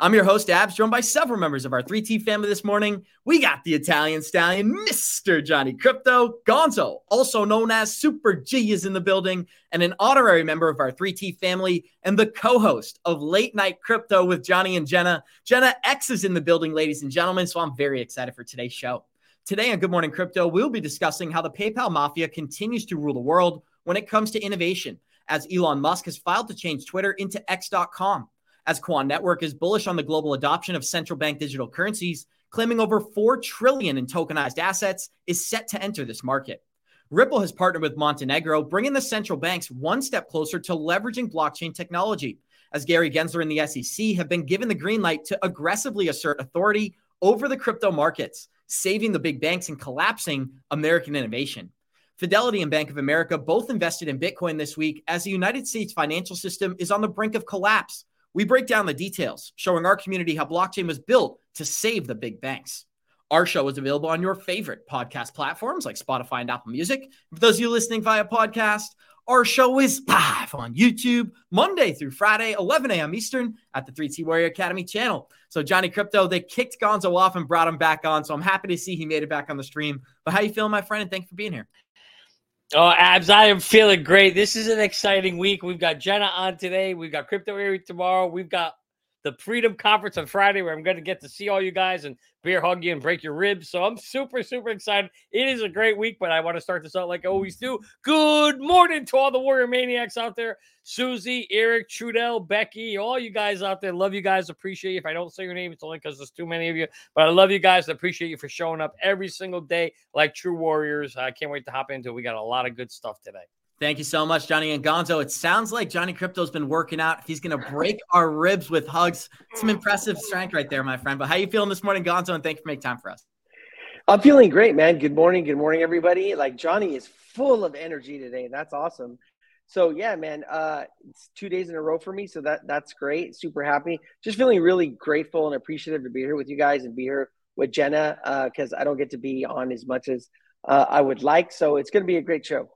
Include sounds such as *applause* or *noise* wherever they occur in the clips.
I'm your host, Abs, joined by several members of our 3T family this morning. We got the Italian stallion, Mr. Johnny Krypto, Gonzo, also known as Super G, is in the building, and an honorary member of our 3T family and the co host of Late Night Crypto with Johnny and Jenna. Jenna X is in the building, ladies and gentlemen, so I'm very excited for today's show. Today on Good Morning Crypto, we'll be discussing how the PayPal mafia continues to rule the world when it comes to innovation, as Elon Musk has filed to change Twitter into X.com as Quant Network is bullish on the global adoption of central bank digital currencies, claiming over 4 trillion in tokenized assets is set to enter this market. Ripple has partnered with Montenegro, bringing the central banks one step closer to leveraging blockchain technology. As Gary Gensler and the SEC have been given the green light to aggressively assert authority over the crypto markets, saving the big banks and collapsing American innovation. Fidelity and Bank of America both invested in Bitcoin this week as the United States financial system is on the brink of collapse. We break down the details, showing our community how blockchain was built to save the big banks. Our show is available on your favorite podcast platforms like Spotify and Apple Music. For those of you listening via podcast, our show is live on YouTube Monday through Friday, 11 a.m. Eastern at the 3T Warrior Academy channel. So Johnny Krypto, they kicked Gonzo off and brought him back on. So I'm happy to see he made it back on the stream. But how you feeling, my friend? And thank you for being here. Oh, Abs, I am feeling great. This is an exciting week. We've got Jenna on today. We've got Crypto Area tomorrow. We've got the Freedom Conference on Friday where I'm going to get to see all you guys and beer hug you and break your ribs. So I'm super, super excited. It is a great week, but I want to start this out like I always do. Good morning to all the Warrior Maniacs out there. Susie, Eric, Trudell, Becky, all you guys out there. Love you guys. Appreciate you. If I don't say your name, it's only because there's too many of you. But I love you guys. I appreciate you for showing up every single day like true warriors. I can't wait to hop into it. We got a lot of good stuff today. Thank you so much, Johnny and Gonzo. It sounds like Johnny Krypto's been working out. He's going to break our ribs with hugs. Some impressive strength right there, my friend. But how you feeling this morning, Gonzo? And thank you for making time for us. I'm feeling great, man. Good morning. Good morning, everybody. Like Johnny is full of energy today. That's awesome so yeah, man, uh, it's two days in a row for me, so that that's great. Super happy. Just feeling really grateful and appreciative to be here with you guys and be here with Jenna because uh, I don't get to be on as much as uh, I would like. So it's going to be a great show.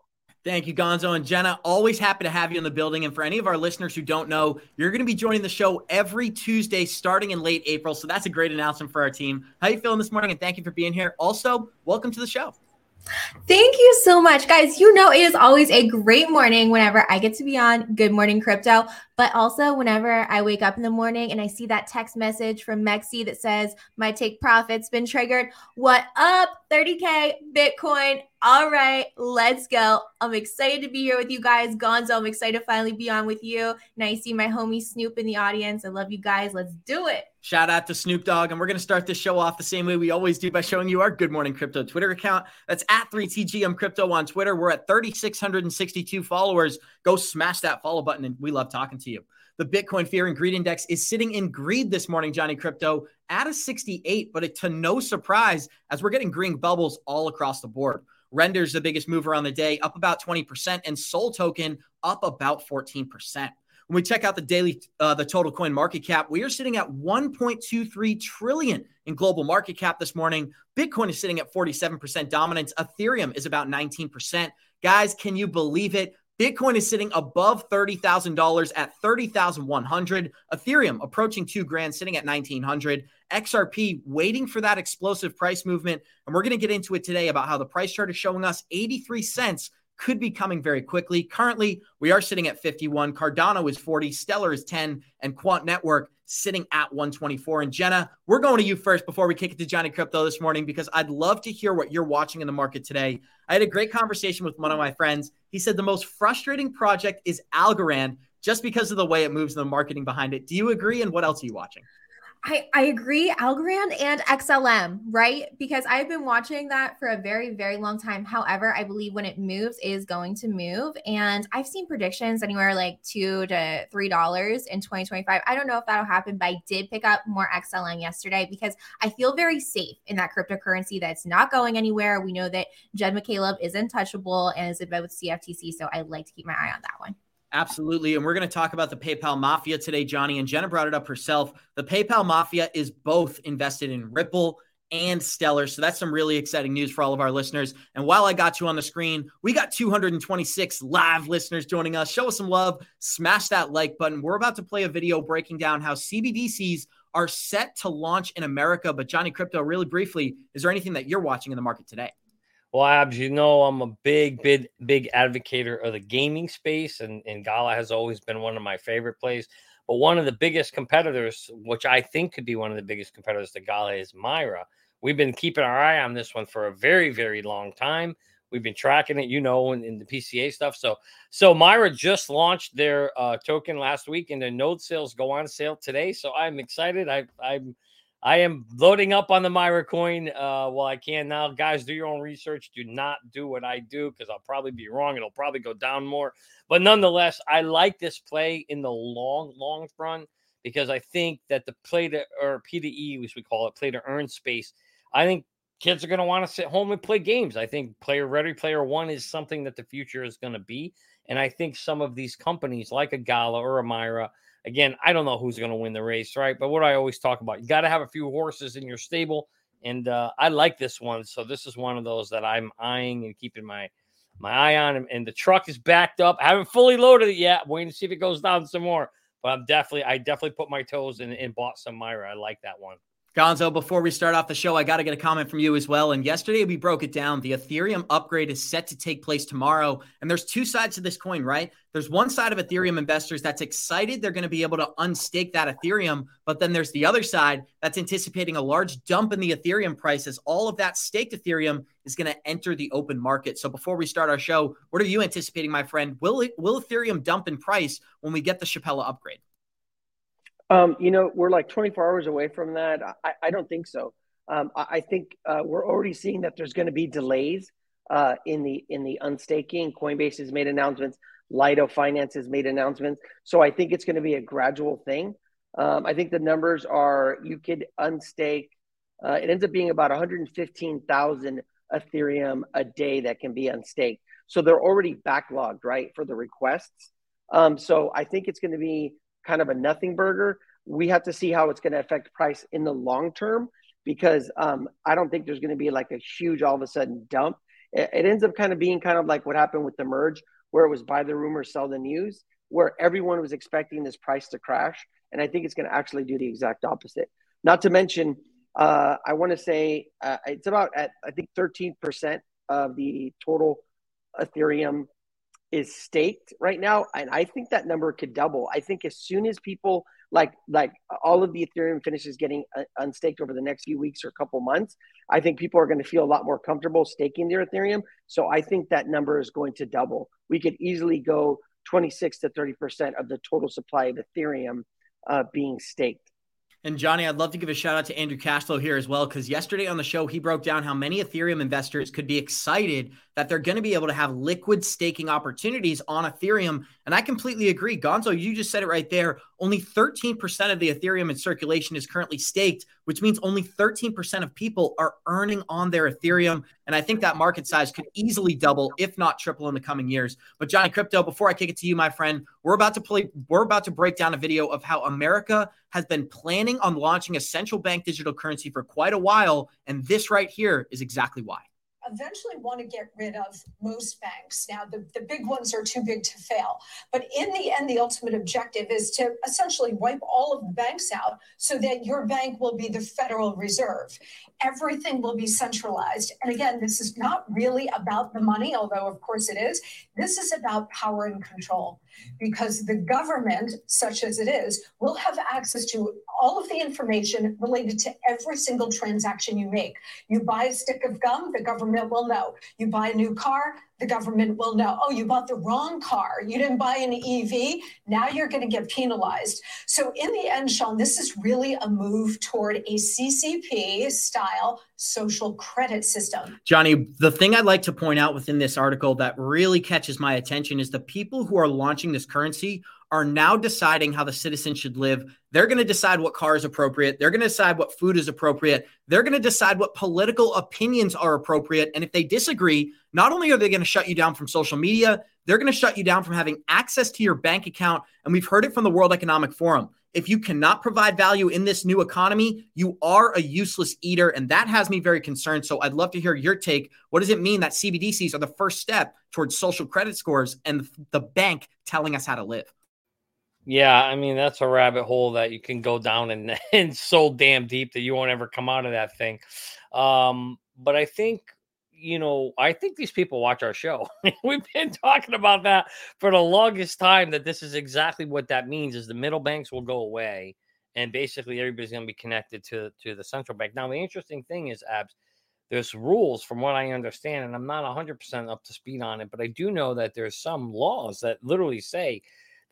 Thank you, Gonzo and Jenna. Always happy to have you in the building. And for any of our listeners who don't know, you're going to be joining the show every Tuesday starting in late April. So that's a great announcement for our team. How you feeling this morning? And thank you for being here. Also, welcome to the show. Thank you so much, guys. You know, it is always a great morning whenever I get to be on Good Morning Crypto, but also whenever I wake up in the morning and I see that text message from Mexi that says, My take profit's been triggered. What up? 30K Bitcoin. All right, let's go. I'm excited to be here with you guys. Gonzo, I'm excited to finally be on with you. Now you see my homie Snoop in the audience. I love you guys. Let's do it. Shout out to Snoop Dogg. And we're going to start this show off the same way we always do by showing you our Good Morning Crypto Twitter account. That's at 3TGM Crypto on Twitter. We're at 3,662 followers. Go smash that follow button, and we love talking to you. The Bitcoin Fear and Greed Index is sitting in greed this morning, Johnny Krypto, at a 68, but it, to no surprise, as we're getting green bubbles all across the board. Render's the biggest mover on the day, up about 20%, and Sol Token up about 14%. When we check out the daily, uh, the total coin market cap, we are sitting at 1.23 trillion in global market cap this morning. Bitcoin is sitting at 47% dominance. Ethereum is about 19%. Guys, can you believe it? Bitcoin is sitting above $30,000 at 30,100. Ethereum approaching 2 grand sitting at 1900. XRP waiting for that explosive price movement and we're going to get into it today about how the price chart is showing us 83 cents could be coming very quickly. Currently, we are sitting at 51. Cardano is 40, Stellar is 10, and Quant Network sitting at 124. And Jenna, we're going to you first before we kick it to Johnny Krypto this morning because I'd love to hear what you're watching in the market today. I had a great conversation with one of my friends. He said the most frustrating project is Algorand just because of the way it moves and the marketing behind it. Do you agree? And what else are you watching? I, I agree, Algorand and XLM, right? Because I've been watching that for a very, very long time. However, I believe when it moves, it is going to move. And I've seen predictions anywhere like two to three dollars in 2025. I don't know if that'll happen, but I did pick up more XLM yesterday because I feel very safe in that cryptocurrency that's not going anywhere. We know that Jed McCaleb is untouchable and is in bed with CFTC. So I like to keep my eye on that one. Absolutely. And we're going to talk about the PayPal Mafia today, Johnny. And Jenna brought it up herself. The PayPal Mafia is both invested in Ripple and Stellar. So that's some really exciting news for all of our listeners. And while I got you on the screen, we got 226 live listeners joining us. Show us some love, smash that like button. We're about to play a video breaking down how CBDCs are set to launch in America. But Johnny Krypto, really briefly, is there anything that you're watching in the market today? Well, Abs, you know I'm a big, big, big advocate of the gaming space, and, and Gala has always been one of my favorite plays. But one of the biggest competitors, which I think could be one of the biggest competitors to Gala, is Myria. We've been keeping our eye on this one for a very, very long time. We've been tracking it, you know, in, in the PCA stuff. So, so Myria just launched their uh, token last week, and the node sales go on sale today. So I'm excited. I, I'm I am loading up on the Myria coin uh, while I can now. Guys, do your own research. Do not do what I do because I'll probably be wrong. It'll probably go down more. But nonetheless, I like this play in the long, long run because I think that the play to or P to E, as we call it, play to earn space. I think kids are going to want to sit home and play games. I think player ready, player one is something that the future is going to be. And I think some of these companies like a Gala or a Myria Again, I don't know who's going to win the race, right? But what I always talk about, you got to have a few horses in your stable, and uh, I like this one. So this is one of those that I'm eyeing and keeping my my eye on. And the truck is backed up. I haven't fully loaded it yet. Waiting to see if it goes down some more. But I'm definitely, I definitely put my toes in and bought some Myria. I like that one. Gonzo, before we start off the show, I got to get a comment from you as well. And yesterday we broke it down. The Ethereum upgrade is set to take place tomorrow. And there's two sides to this coin, right? There's one side of Ethereum investors that's excited they're going to be able to unstake that Ethereum. But then there's the other side that's anticipating a large dump in the Ethereum price as all of that staked Ethereum is going to enter the open market. So before we start our show, what are you anticipating, my friend? Will, will Ethereum dump in price when we get the Shapella upgrade? Um, you know, we're like 24 hours away from that. I, I don't think so. Um, I, I, think uh, we're already seeing that there's going to be delays uh, in the in the unstaking. Coinbase has made announcements. Lido Finance has made announcements. So I think it's going to be a gradual thing. Um, I think the numbers are you could unstake. Uh, it ends up being about 115,000 Ethereum a day that can be unstaked. So they're already backlogged, right, for the requests. Um, so I think it's going to be kind of a nothing burger. We have to see how it's going to affect price in the long term because um, I don't think there's going to be like a huge all of a sudden dump. It, it, ends up kind of being kind of like what happened with the merge, where it was buy the rumor, sell the news, where everyone was expecting this price to crash. And I think it's going to actually do the exact opposite. Not to mention, uh, I want to say uh, it's about at I think 13% of the total Ethereum is staked right now, and I think that number could double. I think as soon as people like like all of the Ethereum finishes getting uh, unstaked over the next few weeks or couple months, I think people are going to feel a lot more comfortable staking their Ethereum. So I think that number is going to double. We could easily go 26 to 30 percent of the total supply of Ethereum uh, being staked. And Johnny, I'd love to give a shout out to Andrew Cashflow here as well, because yesterday on the show, he broke down how many Ethereum investors could be excited that they're going to be able to have liquid staking opportunities on Ethereum. And I completely agree. Gonzo, you just said it right there. Only 13% of the Ethereum in circulation is currently staked, which means only 13% of people are earning on their Ethereum. And I think that market size could easily double, if not triple, in the coming years. But Johnny Krypto, before I kick it to you, my friend, we're about to play, we're about to break down a video of how America has been planning on launching a central bank digital currency for quite a while. And this right here is exactly why eventually want to get rid of most banks. Now, the, the big ones are too big to fail. But in the end, the ultimate objective is to essentially wipe all of the banks out so that your bank will be the Federal Reserve. Everything will be centralized. And again, this is not really about the money, although of course it is. This is about power and control because the government, such as it is, will have access to all of the information related to every single transaction you make. You buy a stick of gum, the government will know. You buy a new car, the government will know, oh, you bought the wrong car. You didn't buy an EV. Now you're going to get penalized. So, in the end, Sean, this is really a move toward a CCP style social credit system. Johnny, the thing I'd like to point out within this article that really catches my attention is the people who are launching this currency are now deciding how the citizen should live. They're going to decide what car is appropriate. They're going to decide what food is appropriate. They're going to decide what political opinions are appropriate. And if they disagree, not only are they going to shut you down from social media, they're going to shut you down from having access to your bank account. And we've heard it from the World Economic Forum. If you cannot provide value in this new economy, you are a useless eater. And that has me very concerned. So I'd love to hear your take. What does it mean that CBDCs are the first step towards social credit scores and the bank telling us how to live? Yeah, I mean that's a rabbit hole that you can go down and *laughs* and so damn deep that you won't ever come out of that thing. Um, but I think you know, I think these people watch our show. *laughs* We've been talking about that for the longest time. That this is exactly what that means: is the middle banks will go away, and basically everybody's going to be connected to to the central bank. Now, the interesting thing is, abs, there's rules from what I understand, and I'm not 100 percent up to speed on it, but I do know that there's some laws that literally say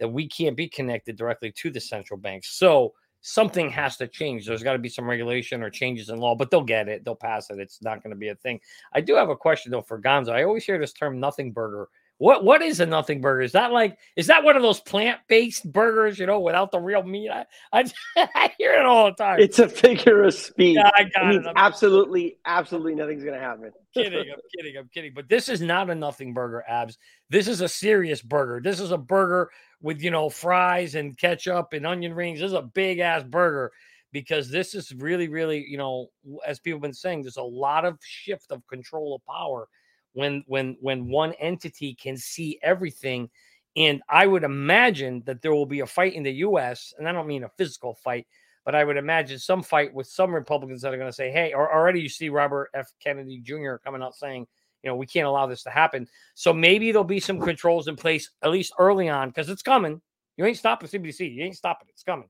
that we can't be connected directly to the central bank. So something has to change. There's got to be some regulation or changes in law, but they'll get it. They'll pass it. It's not going to be a thing. I do have a question though for Gonzo. I always hear this term nothing burger. What what is a nothing burger? Is that like is that one of those plant based burgers? You know, without the real meat. I, I, *laughs* I hear it all the time. It's a figure of speech. Yeah, I got it. absolutely, absolutely nothing's gonna happen. kidding. I'm *laughs* kidding. I'm kidding. But this is not a nothing burger, abs. This is a serious burger. This is a burger with you know fries and ketchup and onion rings. This is a big ass burger because this is really, really, you know, as people have been saying, there's a lot of shift of control of power when when when one entity can see everything and i would imagine that there will be a fight in the us and i don't mean a physical fight but i would imagine some fight with some republicans that are going to say hey or already you see robert f kennedy jr coming out saying you know we can't allow this to happen so maybe there'll be some controls in place at least early on because it's coming you ain't stopping cbdc you ain't stopping it. it's coming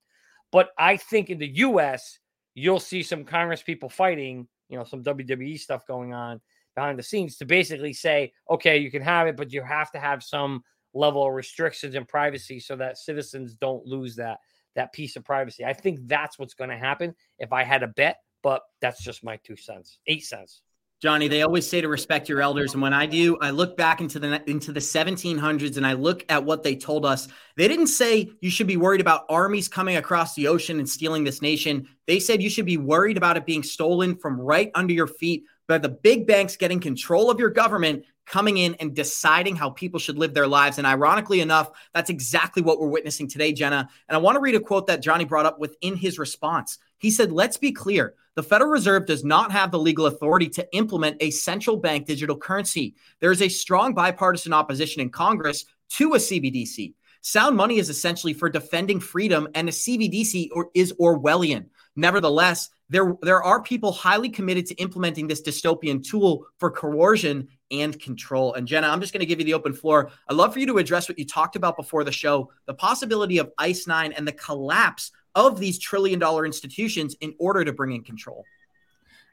but i think in the us you'll see some congress people fighting you know some wwe stuff going on behind the scenes to basically say, okay, you can have it, but you have to have some level of restrictions and privacy so that citizens don't lose that that piece of privacy. I think that's what's going to happen if I had a bet, but that's just my two cents, eight cents. Johnny, they always say to respect your elders, and when I do, I look back into the into the 1700s and I look at what they told us. They didn't say you should be worried about armies coming across the ocean and stealing this nation. They said you should be worried about it being stolen from right under your feet by the big banks getting control of your government, coming in and deciding how people should live their lives. And ironically enough, that's exactly what we're witnessing today, Jenna. And I want to read a quote that Johnny brought up within his response. He said, Let's be clear. The Federal Reserve does not have the legal authority to implement a central bank digital currency. There is a strong bipartisan opposition in Congress to a CBDC. Sound money is essentially for defending freedom, and a CBDC or, is Orwellian. Nevertheless, there, there are people highly committed to implementing this dystopian tool for coercion and control. And Jenna, I'm just going to give you the open floor. I'd love for you to address what you talked about before the show the possibility of ICE 9 and the collapse of these trillion dollar institutions in order to bring in control.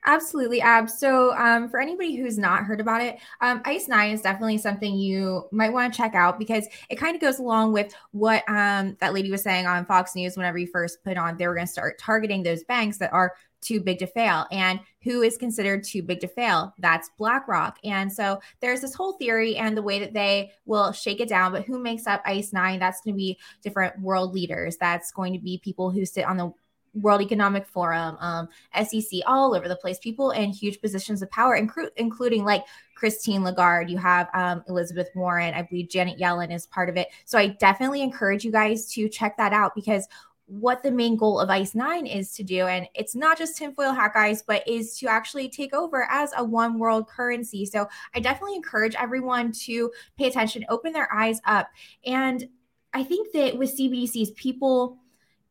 Absolutely, Ab. So, um, for anybody who's not heard about it, um, Ice Nine is definitely something you might want to check out because it kind of goes along with what um, that lady was saying on Fox News whenever you first put on they were going to start targeting those banks that are too big to fail. And who is considered too big to fail? That's BlackRock. And so there's this whole theory and the way that they will shake it down. But who makes up ICE 9? That's going to be different world leaders. That's going to be people who sit on the World Economic Forum, um, SEC, all over the place, people in huge positions of power, inclu- including like Christine Lagarde. You have um, Elizabeth Warren. I believe Janet Yellen is part of it. So I definitely encourage you guys to check that out because what the main goal of ICE 9 is to do. And it's not just tinfoil hat guys, but is to actually take over as a one world currency. So I definitely encourage everyone to pay attention, open their eyes up. And I think that with CBDCs, people,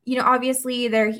you know, obviously they're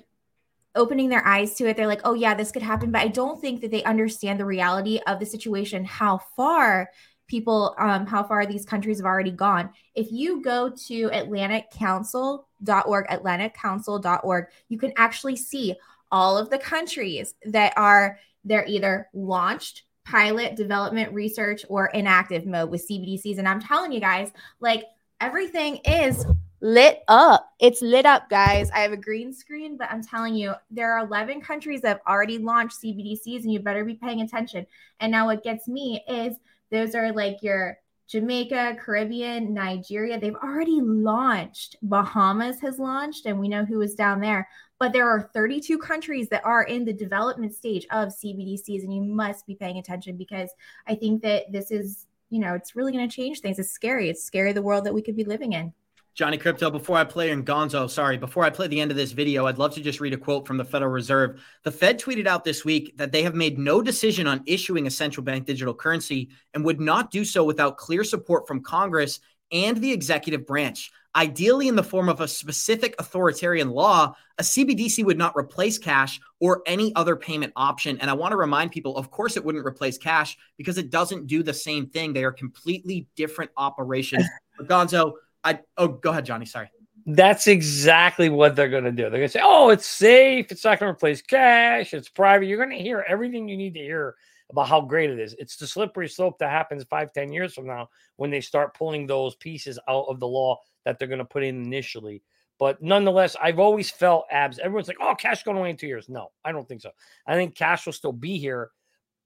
opening their eyes to it. They're like, oh, yeah, this could happen. But I don't think that they understand the reality of the situation, how far people, um, how far these countries have already gone. If you go to atlanticcouncil.org, atlanticcouncil.org, you can actually see all of the countries that are, they're either launched, pilot, development, research, or inactive mode with CBDCs. And I'm telling you guys, like everything is lit up. It's lit up, guys. I have a green screen, but I'm telling you, there are 11 countries that have already launched CBDCs, and you better be paying attention. And now, what gets me is those are like your Jamaica, Caribbean, Nigeria, they've already launched. Bahamas has launched, and we know who is down there. But there are 32 countries that are in the development stage of CBDCs, and you must be paying attention because I think that this is, you know, it's really going to change things. It's scary. It's scary the world that we could be living in. Johnny Krypto, before I play and Gonzo, sorry, before I play the end of this video, I'd love to just read a quote from the Federal Reserve. The Fed tweeted out this week that they have made no decision on issuing a central bank digital currency and would not do so without clear support from Congress and the executive branch. Ideally, in the form of a specific authoritarian law, a CBDC would not replace cash or any other payment option. And I want to remind people, of course, it wouldn't replace cash because it doesn't do the same thing. They are completely different operations. *laughs* But Gonzo, I oh go ahead, Johnny. Sorry. That's exactly what they're going to do. They're going to say, "Oh, it's safe. It's not going to replace cash. It's private." You're going to hear everything you need to hear about how great it is. It's the slippery slope that happens five, ten years from now when they start pulling those pieces out of the law that they're going to put in initially. But nonetheless, I've always felt abs. Everyone's like, "Oh, cash going away in two years." No, I don't think so. I think cash will still be here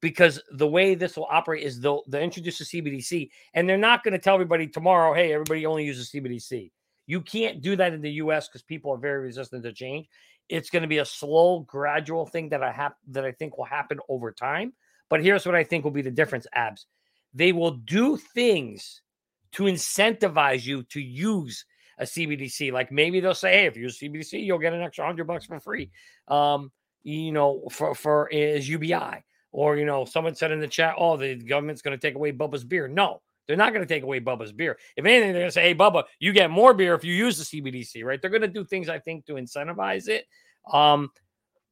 because the way this will operate is they'll they introduce a CBDC and they're not going to tell everybody tomorrow, hey, everybody only uses CBDC. You can't do that in the US because people are very resistant to change. It's going to be a slow, gradual thing that I have that I think will happen over time. But here's what I think will be the difference, abs. They will do things to incentivize you to use a CBDC. Like maybe they'll say, hey, if you use CBDC, you'll get an extra hundred bucks for free. Um, you know, for for is UBI or, you know, someone said in the chat, oh, the government's going to take away Bubba's beer. No, they're not going to take away Bubba's beer. If anything, they're going to say, hey, Bubba, you get more beer if you use the CBDC, right? They're going to do things, I think, to incentivize it um,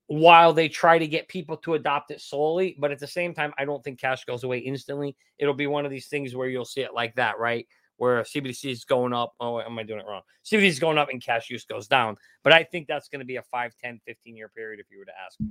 while they try to get people to adopt it slowly. But at the same time, I don't think cash goes away instantly. It'll be one of these things where you'll see it like that, right? Where CBDC is going up. Oh, am I doing it wrong? CBDC is going up and cash use goes down. But I think that's going to be a 5, 10, 15 year period if you were to ask me.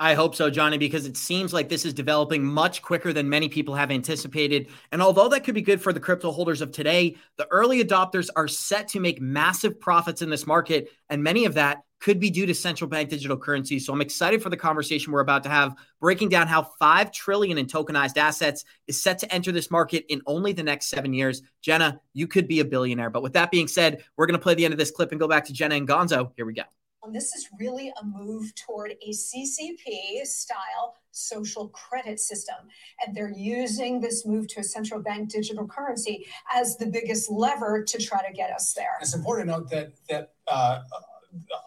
I hope so, Johnny, because it seems like this is developing much quicker than many people have anticipated. And although that could be good for the crypto holders of today, the early adopters are set to make massive profits in this market. And many of that could be due to central bank digital currency. So I'm excited for the conversation we're about to have, breaking down how 5 trillion in tokenized assets is set to enter this market in only the next seven years. Jenna, you could be a billionaire. But with that being said, we're going to play the end of this clip and go back to Jenna and Gonzo. Here we go. And this is really a move toward a CCP style social credit system. And they're using this move to a central bank digital currency as the biggest lever to try to get us there. It's important to note that, that uh,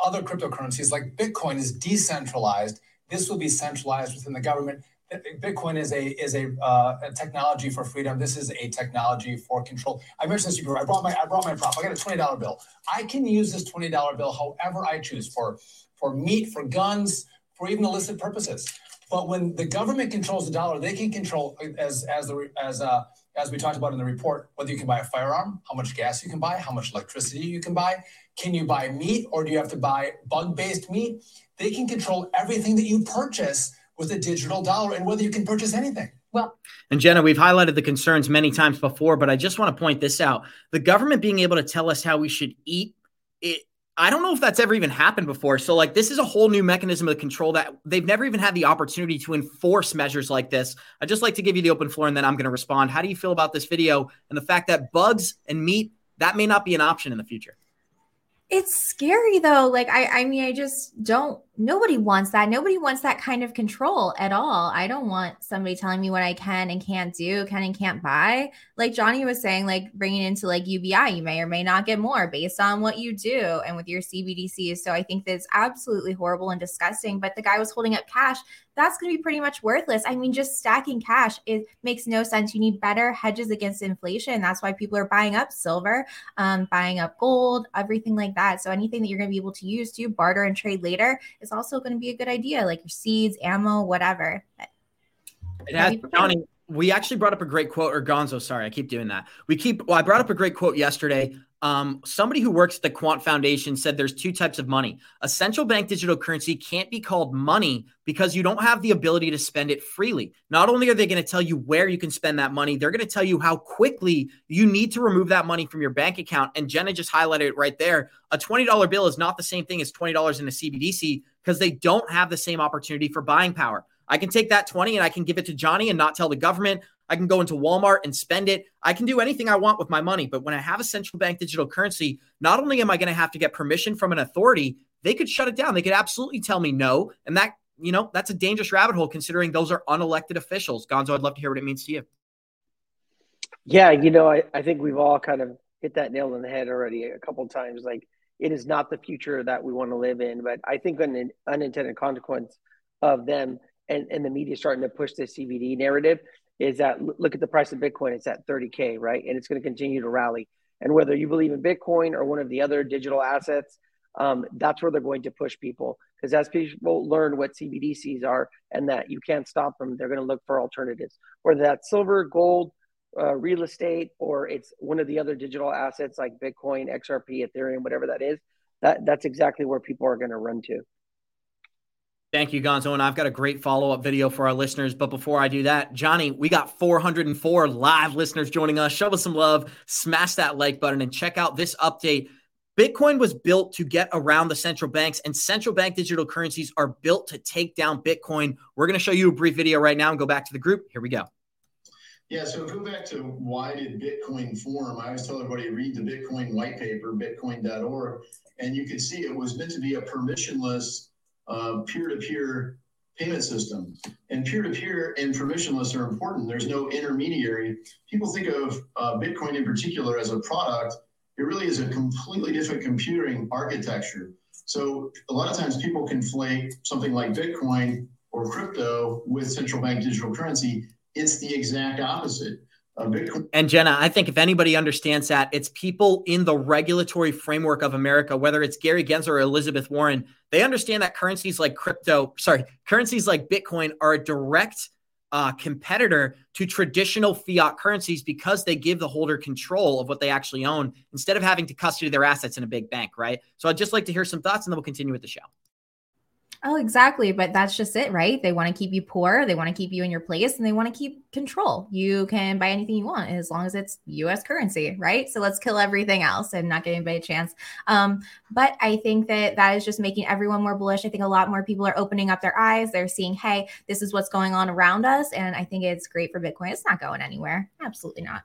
other cryptocurrencies like Bitcoin is decentralized. This will be centralized within the government. Bitcoin is a is a, uh, a, technology for freedom. This is a technology for control. I mentioned this before. I brought my I brought my prop. I got a twenty dollar bill. I can use this twenty dollar bill however I choose for for meat, for guns, for even illicit purposes. But when the government controls the dollar, they can control as as the as uh, as we talked about in the report whether you can buy a firearm, how much gas you can buy, how much electricity you can buy. Can you buy meat or do you have to buy bug based meat? They can control everything that you purchase with a digital dollar and whether you can purchase anything. Well, and Jenna, we've highlighted the concerns many times before, but I just want to point this out. The government being able to tell us how we should eat, it, I don't know if that's ever even happened before. So, like, this is a whole new mechanism of control that they've never even had the opportunity to enforce measures like this. I'd just like to give you the open floor and then I'm going to respond. How do you feel about this video and the fact that bugs and meat, that may not be an option in the future? It's scary though. Like I I mean I just don't nobody wants that. Nobody wants that kind of control at all. I don't want somebody telling me what I can and can't do, can and can't buy. Like Johnny was saying like bringing into like UBI, you may or may not get more based on what you do and with your CBDCs. So I think that's absolutely horrible and disgusting, but the guy was holding up cash that's going to be pretty much worthless. I mean, just stacking cash it makes no sense. You need better hedges against inflation. That's why people are buying up silver, um, buying up gold, everything like that. So anything that you're going to be able to use to barter and trade later is also going to be a good idea, like your seeds, ammo, whatever. Johnny, we actually brought up a great quote, or Gonzo, sorry, I keep doing that. We keep, well, I brought up a great quote yesterday um, somebody who works at the Quant Foundation said there's two types of money. A central bank digital currency can't be called money because you don't have the ability to spend it freely. Not only are they going to tell you where you can spend that money, they're going to tell you how quickly you need to remove that money from your bank account. And Jenna just highlighted it right there. A $20 bill is not the same thing as $20 in a CBDC because they don't have the same opportunity for buying power. I can take that 20 and I can give it to Johnny and not tell the government. I can go into Walmart and spend it. I can do anything I want with my money. But when I have a central bank digital currency, not only am I going to have to get permission from an authority, they could shut it down. They could absolutely tell me no. And that, you know, that's a dangerous rabbit hole considering those are unelected officials. Gonzo, I'd love to hear what it means to you. Yeah, you know, I, I think we've all kind of hit that nail on the head already a couple times. Like, it is not the future that we want to live in. But I think an unintended consequence of them and, and the media starting to push this CBD narrative is that look at the price of Bitcoin, it's at 30K, right? And it's going to continue to rally. And whether you believe in Bitcoin or one of the other digital assets, um, that's where they're going to push people. Because as people learn what CBDCs are and that you can't stop them, they're going to look for alternatives, whether that's silver, gold, uh, real estate, or it's one of the other digital assets like Bitcoin, XRP, Ethereum, whatever that is. That that's exactly where people are going to run to. Thank you, Gonzo. And I've got a great follow up video for our listeners. But before I do that, Johnny, we got 404 live listeners joining us. Show us some love, smash that like button, and check out this update. Bitcoin was built to get around the central banks, and central bank digital currencies are built to take down Bitcoin. We're going to show you a brief video right now and go back to the group. Here we go. Yeah, so go back to why did Bitcoin form? I always tell everybody read the Bitcoin white paper, bitcoin.org, and you can see it was meant to be a permissionless peer to peer payment system. And peer to peer and permissionless are important. There's no intermediary. People think of uh, Bitcoin in particular as a product. It really is a completely different computing architecture. So a lot of times people conflate something like Bitcoin or crypto with central bank digital currency. It's the exact opposite. And Jenna, I think if anybody understands that, it's people in the regulatory framework of America, whether it's Gary Gensler or Elizabeth Warren, they understand that currencies like crypto, sorry, currencies like Bitcoin are a direct uh, competitor to traditional fiat currencies because they give the holder control of what they actually own instead of having to custody their assets in a big bank, right? So I'd just like to hear some thoughts and then we'll continue with the show. Oh, exactly. But that's just it, right? They want to keep you poor. They want to keep you in your place and they want to keep control. You can buy anything you want as long as it's US currency, right? So let's kill everything else and not give anybody a chance. Um, but I think that that is just making everyone more bullish. I think a lot more people are opening up their eyes. They're seeing, hey, this is what's going on around us. And I think it's great for Bitcoin. It's not going anywhere. Absolutely not.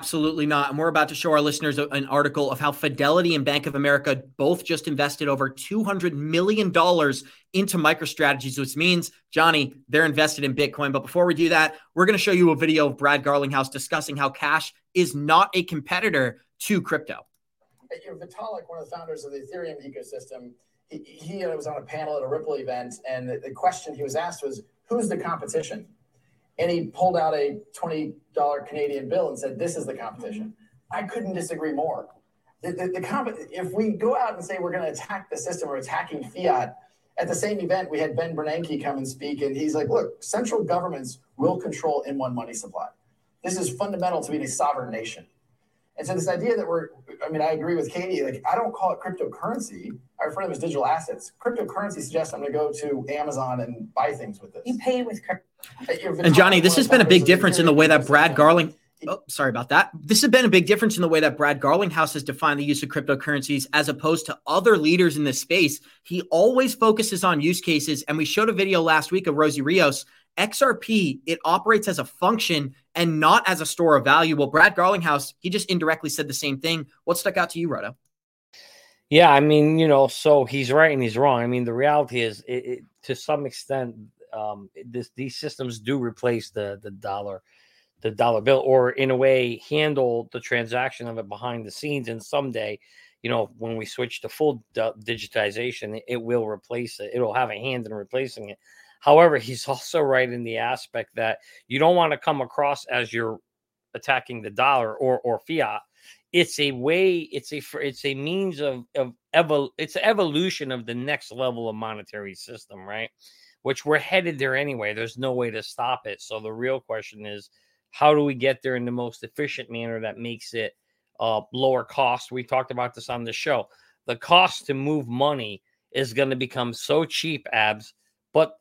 Absolutely not. And we're about to show our listeners an article of how Fidelity and Bank of America both just invested over $200 million into MicroStrategies, which means, Johnny, they're invested in Bitcoin. But before we do that, we're going to show you a video of Brad Garlinghouse discussing how cash is not a competitor to crypto. Vitalik, one of the founders of the Ethereum ecosystem, he, he uh, was on a panel at a Ripple event, and the, the question he was asked was, who's the competition? And he pulled out a $20 Canadian bill and said, This is the competition. I couldn't disagree more. The, the, the comp- if we go out and say we're going to attack the system or attacking fiat, at the same event, we had Ben Bernanke come and speak, and he's like, Look, central governments will control in one money supply. This is fundamental to being a sovereign nation. And so this idea that we're, I mean, I agree with Katie. Like, I don't call it cryptocurrency. I refer to them as digital assets. Cryptocurrency suggests I'm going to go to Amazon and buy things with this. You pay with crypto. And Johnny, this has been a big difference in the way that Brad Garling. Oh, sorry about that. This has been a big difference in the way that Brad Garlinghouse has defined the use of cryptocurrencies as opposed to other leaders in this space. He always focuses on use cases. And we showed a video last week of Rosie Rios XRP, it operates as a function and not as a store of value. Well, Brad Garlinghouse, he just indirectly said the same thing. What stuck out to you, Roto? Yeah, I mean, you know, so he's right and he's wrong. I mean, the reality is, it, it, to some extent, um, this these systems do replace the the dollar, the dollar bill, or in a way, handle the transaction of it behind the scenes. And someday, you know, when we switch to full digitization, it will replace it. It'll have a hand in replacing it. However, *laughs* he's also right in the aspect that you don't want to come across as you're attacking the dollar or or fiat. It's a way. It's a it's a means of of evol. It's evolution of the next level of monetary system, right? Which we're headed there anyway. There's no way to stop it. So the real question is, how do we get there in the most efficient manner that makes it uh, lower cost? We talked about this on the show. The cost to move money is going to become so cheap, abs, but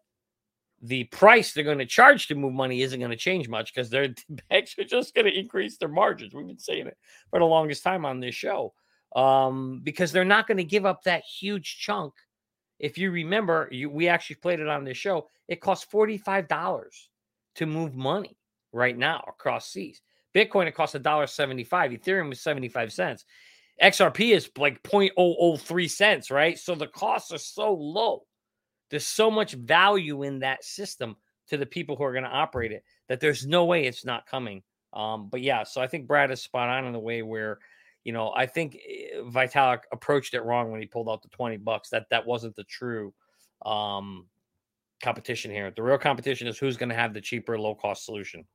the price they're going to charge to move money isn't going to change much because their *laughs* banks are just going to increase their margins. We've been saying it for the longest time on this show um, because they're not going to give up that huge chunk. If you remember, you, we actually played it on this show. It costs $45 to move money. right now across seas. Bitcoin it costs a dollar seventy-five. Ethereum was seventy-five cents. XRP is like 0.003 cents, right? So the costs are so low. There's so much value in that system to the people who are going to operate it that there's no way it's not coming. Um, but yeah, so I think Brad is spot on in the way where, you know, I think eh, Vitalik approached it wrong when he pulled out the 20 bucks. That that wasn't the true um, competition here. The real competition is who's going to have the cheaper, low cost solution.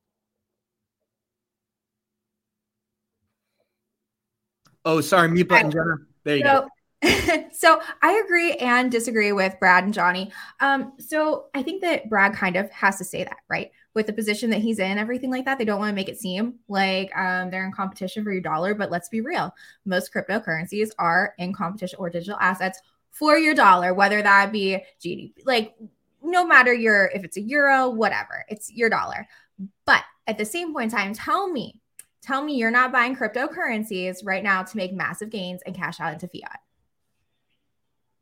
Oh, sorry, mute button, Jenna. There you so, go. *laughs* so I agree and disagree with Brad and Johnny. Um, so I think that Brad kind of has to say that, right? With the position that he's in, everything like that, they don't want to make it seem like um, they're in competition for your dollar. But let's be real, most cryptocurrencies are in competition or digital assets for your dollar, whether that be GDP, like no matter your if it's a euro, whatever, it's your dollar. But at the same point in time, tell me Tell me you're not buying cryptocurrencies right now to make massive gains and cash out into fiat.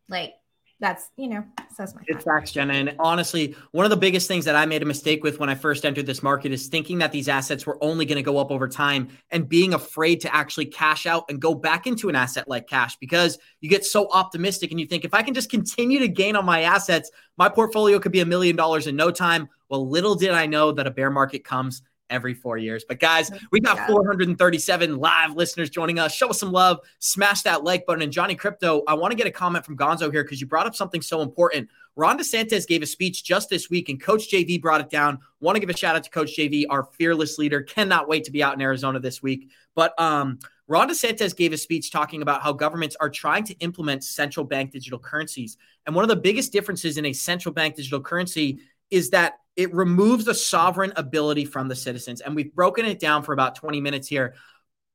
Like that's you know that's my it's facts jenna. And honestly one of the biggest things that i made a mistake with when i first entered this market is thinking that these assets were only going to go up over time and being afraid to actually cash out and go back into an asset like cash because you get so optimistic and you think if i can just continue to gain on my assets my portfolio could be a million dollars in no time. Well little did i know that a bear market comes every four years. But guys, we got 437 live listeners joining us. Show us some love, smash that like button. And Johnny Krypto, I want to get a comment from Gonzo here because you brought up something so important. Ron DeSantis gave a speech just this week, and Coach JV brought it down. Want to give a shout out to Coach JV, our fearless leader. Cannot wait to be out in Arizona this week. But um, Ron DeSantis gave a speech talking about how governments are trying to implement central bank digital currencies. And one of the biggest differences in a central bank digital currency is that it removes the sovereign ability from the citizens. And we've broken it down for about 20 minutes here.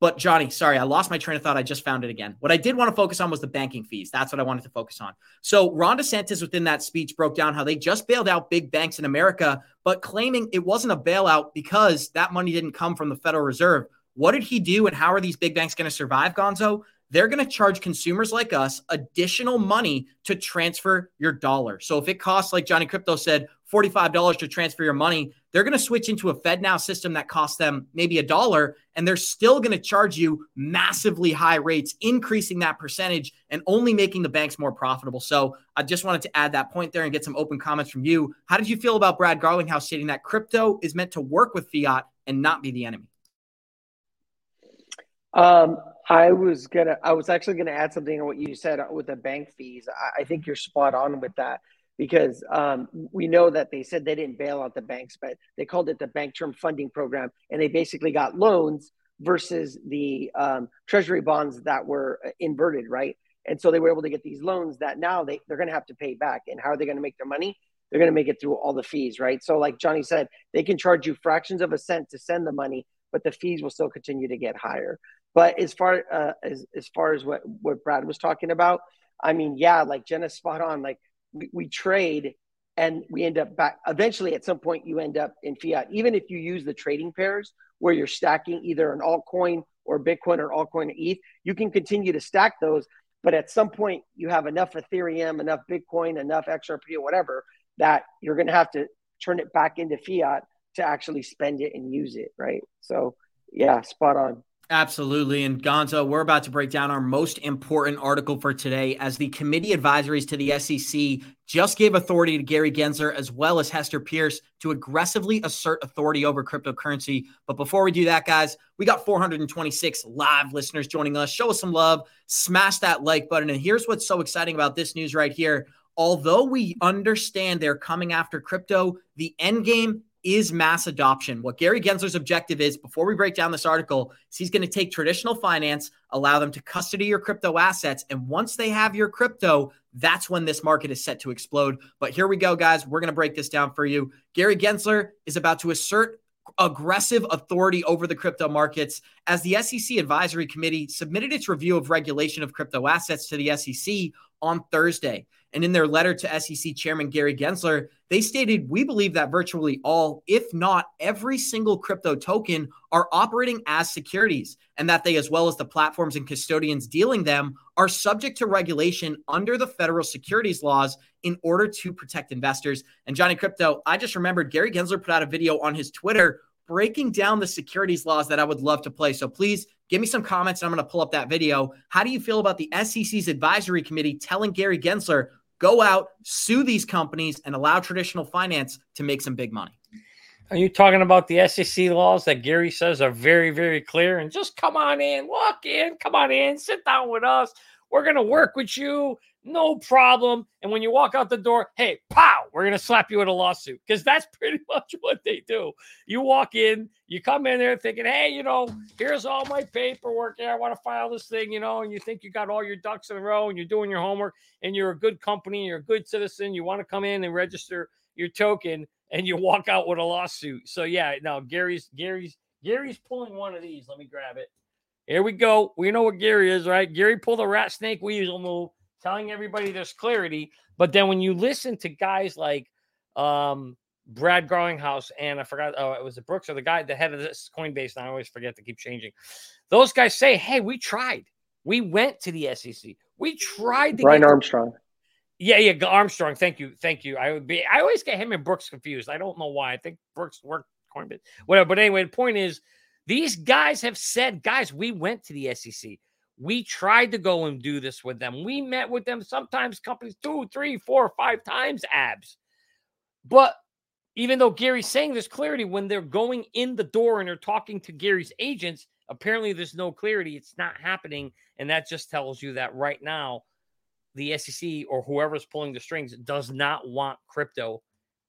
But Johnny, sorry, I lost my train of thought. I just found it again. What I did want to focus on was the banking fees. That's what I wanted to focus on. So Ron DeSantis within that speech broke down how they just bailed out big banks in America, but claiming it wasn't a bailout because that money didn't come from the Federal Reserve. What did he do and how are these big banks going to survive, Gonzo? they're going to charge consumers like us additional money to transfer your dollar. So if it costs, like Johnny Krypto said, $45 to transfer your money, they're going to switch into a FedNow system that costs them maybe a dollar, and they're still going to charge you massively high rates, increasing that percentage and only making the banks more profitable. So I just wanted to add that point there and get some open comments from you. How did you feel about Brad Garlinghouse stating that crypto is meant to work with fiat and not be the enemy? Um, I was gonna. I was actually gonna add something on what you said with the bank fees. I, I think you're spot on with that because um, we know that they said they didn't bail out the banks, but they called it the Bank Term Funding Program, and they basically got loans versus the um, Treasury bonds that were uh, inverted, right? And so they were able to get these loans that now they, they're going to have to pay back. And how are they going to make their money? They're going to make it through all the fees, right? So, like Johnny said, they can charge you fractions of a cent to send the money, but the fees will still continue to get higher. But as far uh, as as far as what what Brad was talking about, I mean, yeah, like Jenna's spot on. Like we, we trade and we end up back eventually at some point you end up in fiat even if you use the trading pairs where you're stacking either an altcoin or bitcoin or altcoin or eth you can continue to stack those but at some point you have enough ethereum enough bitcoin enough xrp or whatever that you're going to have to turn it back into fiat to actually spend it and use it right? So yeah spot on Absolutely. And Gonzo, we're about to break down our most important article for today as the committee advisories to the SEC just gave authority to Gary Gensler as well as Hester Peirce to aggressively assert authority over cryptocurrency. But before we do that, guys, we got 426 live listeners joining us. Show us some love, smash that like button. And here's what's so exciting about this news right here. Although we understand they're coming after crypto, the end game is mass adoption. What Gary Gensler's objective is, before we break down this article, is he's going to take traditional finance, allow them to custody your crypto assets. And once they have your crypto, that's when this market is set to explode. But here we go, guys. We're going to break this down for you. Gary Gensler is about to assert aggressive authority over the crypto markets as the SEC Advisory Committee submitted its review of regulation of crypto assets to the SEC on Thursday. And in their letter to SEC Chairman Gary Gensler, they stated, We believe that virtually all, if not every single crypto token, are operating as securities, and that they, as well as the platforms and custodians dealing them, are subject to regulation under the federal securities laws in order to protect investors. And Johnny Krypto, I just remembered Gary Gensler put out a video on his Twitter breaking down the securities laws that I would love to play. So please give me some comments. And I'm going to pull up that video. How do you feel about the SEC's advisory committee telling Gary Gensler, go out, sue these companies, and allow traditional finance to make some big money? Are you talking about the SEC laws that Gary says are very, very clear? And just come on in, walk in, come on in, sit down with us. We're going to work with you. No problem. And when you walk out the door, hey, pow, we're going to slap you with a lawsuit because that's *laughs* pretty much what they do. You walk in, you come in there thinking, hey, you know, here's all my paperwork. Yeah, I want to file this thing, you know, and you think you got all your ducks in a row and you're doing your homework and you're a good company, you're a good citizen. You want to come in and register your token and you walk out with a lawsuit. So yeah, now Gary's Gary's Gary's pulling one of these. Let me grab it. Here we go. We know what Gary is, right? Gary pulled a rat snake weasel move, telling everybody there's clarity. But then when you listen to guys like um, Brad Garlinghouse and I forgot, oh, it was the Brooks or the guy, the head of this Coinbase. And I always forget to keep changing. Those guys say, hey, we tried. We went to the SEC. We tried to Brian Armstrong. Yeah, yeah, Armstrong. Thank you, thank you. I would be. I always get him and Brooks confused. I don't know why. I think Brooks worked Coinbase, whatever. But anyway, the point is, these guys have said, guys, we went to the SEC. We tried to go and do this with them. We met with them sometimes companies two, three, four, five times abs. But even though Gary's saying there's clarity when they're going in the door and they're talking to Gary's agents, apparently there's no clarity. It's not happening. And that just tells you that right now the SEC or whoever's pulling the strings does not want crypto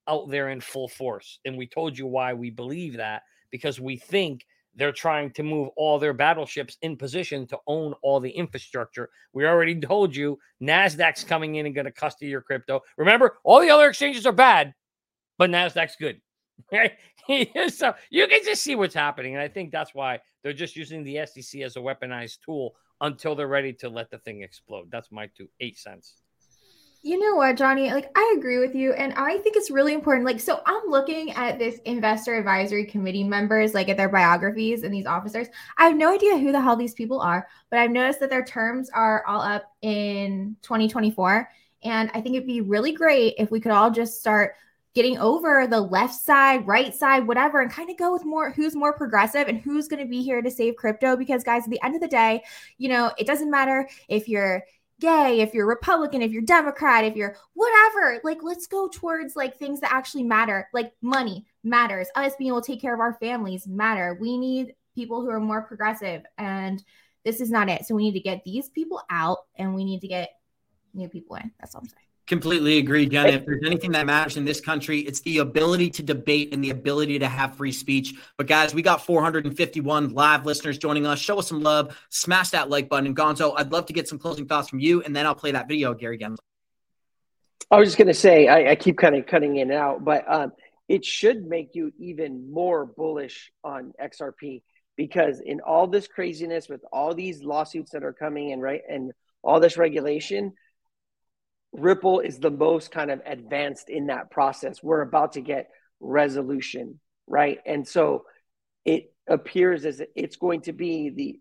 out there in full force. And we told you why we believe that because we think they're trying to move all their battleships in position to own all the infrastructure. We already *laughs* told you NASDAQ's coming in and going to custody your crypto. Remember, all the other exchanges are bad, but NASDAQ's good. *laughs* Right? *laughs* so you can just see what's happening. And I think that's why they're just using the SEC as a weaponized tool until they're ready to let the thing explode. That's my two eight cents. You know what, Johnny? Like, I agree with you. And I think it's really important. Like, so I'm looking at this investor advisory committee members, like at their biographies and these officers. I have no idea who the hell these people are, but I've noticed that their terms are all up in 2024. And I think it'd be really great if we could all just start getting over the left side, right side, whatever, and kind of go with more who's more progressive and who's going to be here to save crypto. Because, guys, at the end of the day, you know, it doesn't matter if you're gay, if you're Republican, if you're Democrat, if you're whatever, like let's go towards like things that actually matter. Like money matters. Us being able to take care of our families matter. We need people who are more progressive and this is not it. So we need to get these people out and we need to get new people in. That's all I'm saying. Completely agree, Jenna. If there's anything that matters in this country, it's the ability to debate and the ability to have free speech. But guys, we got 451 live listeners joining us. Show us some love. Smash that like button. And Gonzo, I'd love to get some closing thoughts from you, and then I'll play that video, Gary Gensler. I was just going to say, I, I, keep kind of cutting in and out, but um, it should make you even more bullish on XRP because in all this craziness with all these lawsuits that are coming and right and all this regulation – Ripple is the most kind of advanced in that process. We're about to get resolution, right? And so it appears as it's going to be the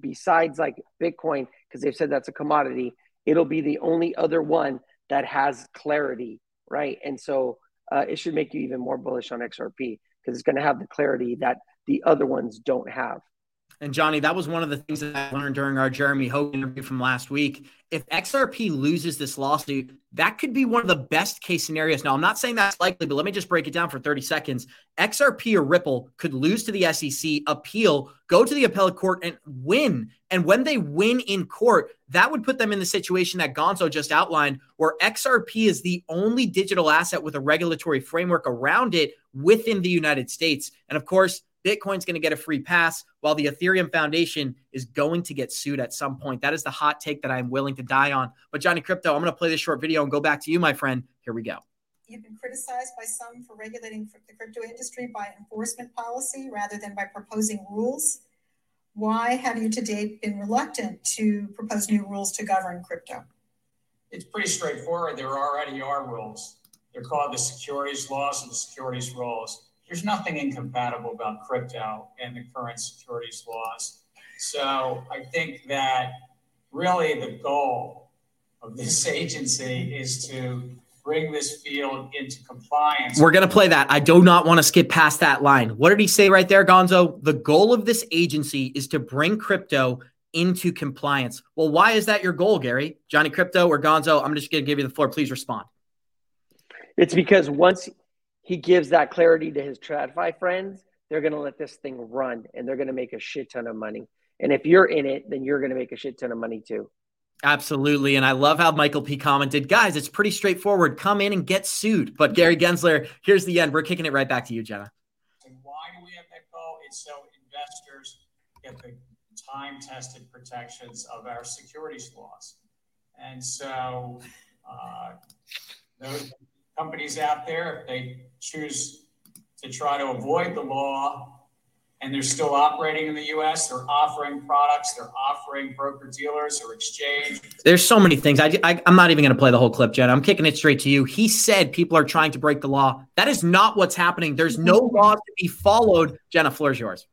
besides like Bitcoin, because they've said that's a commodity, it'll be the only other one that has clarity, right? And so uh, it should make you even more bullish on XRP because it's going to have the clarity that the other ones don't have. And Johnny, that was one of the things that I learned during our Jeremy Hogan interview from last week. If XRP loses this lawsuit, that could be one of the best case scenarios. Now, I'm not saying that's likely, but let me just break it down for 30 seconds. XRP or Ripple could lose to the SEC, appeal, go to the appellate court, and win. And when they win in court, that would put them in the situation that Gonzo just outlined, where XRP is the only digital asset with a regulatory framework around it within the United States. And of course, Bitcoin's going to get a free pass while the Ethereum Foundation is going to get sued at some point. That is the hot take that I'm willing to die on. But Johnny Krypto, I'm going to play this short video and go back to you, my friend. Here we go. You've been criticized by some for regulating the crypto industry by enforcement policy rather than by proposing rules. Why have you to date been reluctant to propose new rules to govern crypto? It's pretty straightforward. There already are rules. They're called the securities laws and the securities rules there's nothing incompatible about crypto and the current securities laws. So I think that really the goal of this *laughs* agency is to bring this field into compliance. We're going to play that. I do not want to skip past that line. What did he say right there, Gonzo? The goal of this agency is to bring crypto into compliance. Well, why is that your goal, Gary? Johnny Krypto or Gonzo? I'm just going to give you the floor. Please respond. It's because once he gives that clarity to his TradFi friends, they're going to let this thing run and they're going to make a shit ton of money. And if you're in it, then you're going to make a shit ton of money too. Absolutely. And I love how Michael P commented, guys, it's pretty straightforward. Come in and get sued. But Gary Gensler, here's the end. We're kicking it right back to you, Jenna. And why do we have that goal? It's so investors get the time tested protections of our securities laws. And so uh, those companies out there, if they choose to try to avoid the law and they're still operating in the US, they're offering products, they're offering broker dealers or exchange. There's so many things. I, I, am not even going to play the whole clip, Jenna. I'm kicking it straight to you. He said people are trying to break the law. That is not what's happening. There's no mm-hmm. law to be followed. Jenna, floor's yours.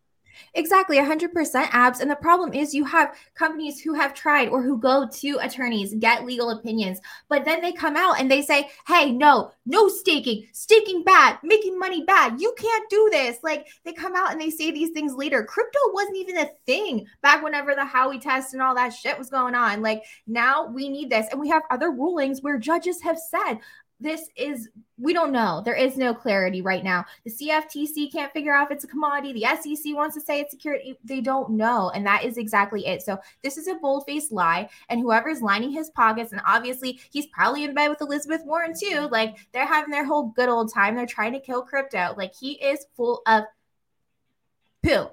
Exactly, 100% abs. And the problem is you have companies who have tried or who go to attorneys, get legal opinions, but then they come out and they say, hey, no, no staking, staking bad, making money bad. You can't do this. Like they come out and they say these things later. Crypto wasn't even a thing back whenever the Howey test and all that shit was going on. Like now we need this. And we have other rulings where judges have said, this is we don't know. There is no clarity right now. The CFTC can't figure out if it's a commodity. The SEC wants to say it's security. They don't know. And that is exactly it. So this is a bold faced lie. And whoever's lining his pockets, and obviously he's probably in bed with Elizabeth Warren too. Like they're having their whole good old time. They're trying to kill crypto. Like he is full of poo.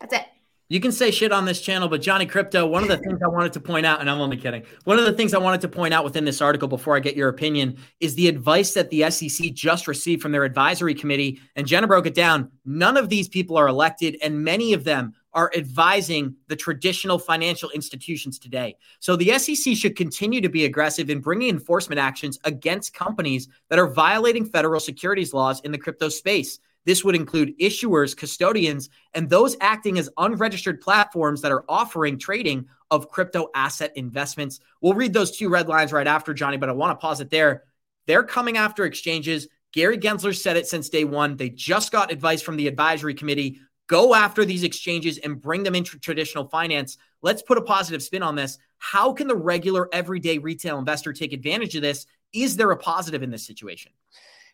That's it. You can say shit on this channel, but Johnny Krypto, one of the things I wanted to point out, and I'm only kidding, one of the things I wanted to point out within this article before I get your opinion is the advice that the SEC just received from their advisory committee. And Jenna broke it down. None of these people are elected, and many of them are advising the traditional financial institutions today. So the SEC should continue to be aggressive in bringing enforcement actions against companies that are violating federal securities laws in the crypto space. This would include issuers, custodians, and those acting as unregistered platforms that are offering trading of crypto asset investments. We'll read those two red lines right after, Johnny, but I want to pause it there. They're coming after exchanges. Gary Gensler said it since day one. They just got advice from the advisory committee. Go after these exchanges and bring them into traditional finance. Let's put a positive spin on this. How can the regular, everyday retail investor take advantage of this? Is there a positive in this situation?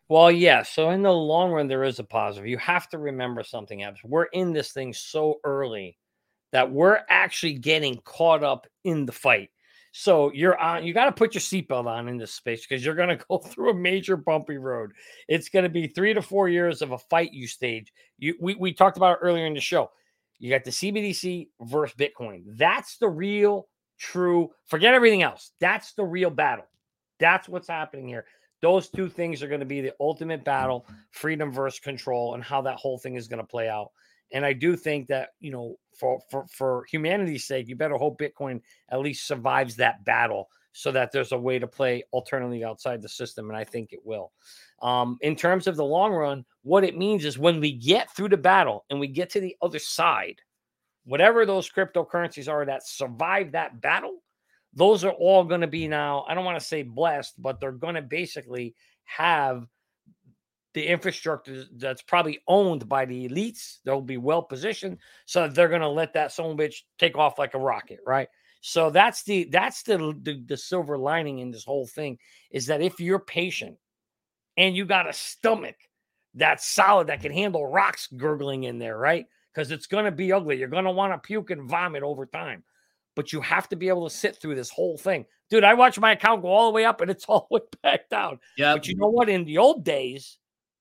Well, yeah. So in the long run, there is a positive. You have to remember something, Abs. We're in this thing so early that we're actually getting caught up in the fight. So you're on, you got to put your seatbelt on in this space because you're going *laughs* to go through a major bumpy road. It's going to be three to four years of a fight you stage. You, we, we talked about it earlier in the show. You got the CBDC versus Bitcoin. That's the real, true, forget everything else. That's the real battle. That's what's happening here. Those two things are going to be the ultimate battle freedom versus control and how that whole thing is going to play out. And I do think that, you know, for, for, for humanity's sake, you better hope Bitcoin at least survives that battle so that there's a way to play alternately outside the system. And I think it will. Um, in terms of the long run, what it means is when we get through the battle and we get to the other side, whatever those cryptocurrencies are that survive that battle, those are all going to be now, I don't want to say blessed, but they're going to basically have the infrastructure that's probably owned by the elites. They'll be well positioned, so they're going to let that son bitch take off like a rocket, right? So that's the that's the, the the silver lining in this whole thing is that if you're patient and you got a stomach that's solid that can handle rocks gurgling in there, right? Because it's going to be ugly. You're going to want to puke and vomit over time but you have to be able to sit through this whole thing. Dude, I watch my account go all the way up and it's *laughs* all the way back down. Yeah. But you know what? In the old days,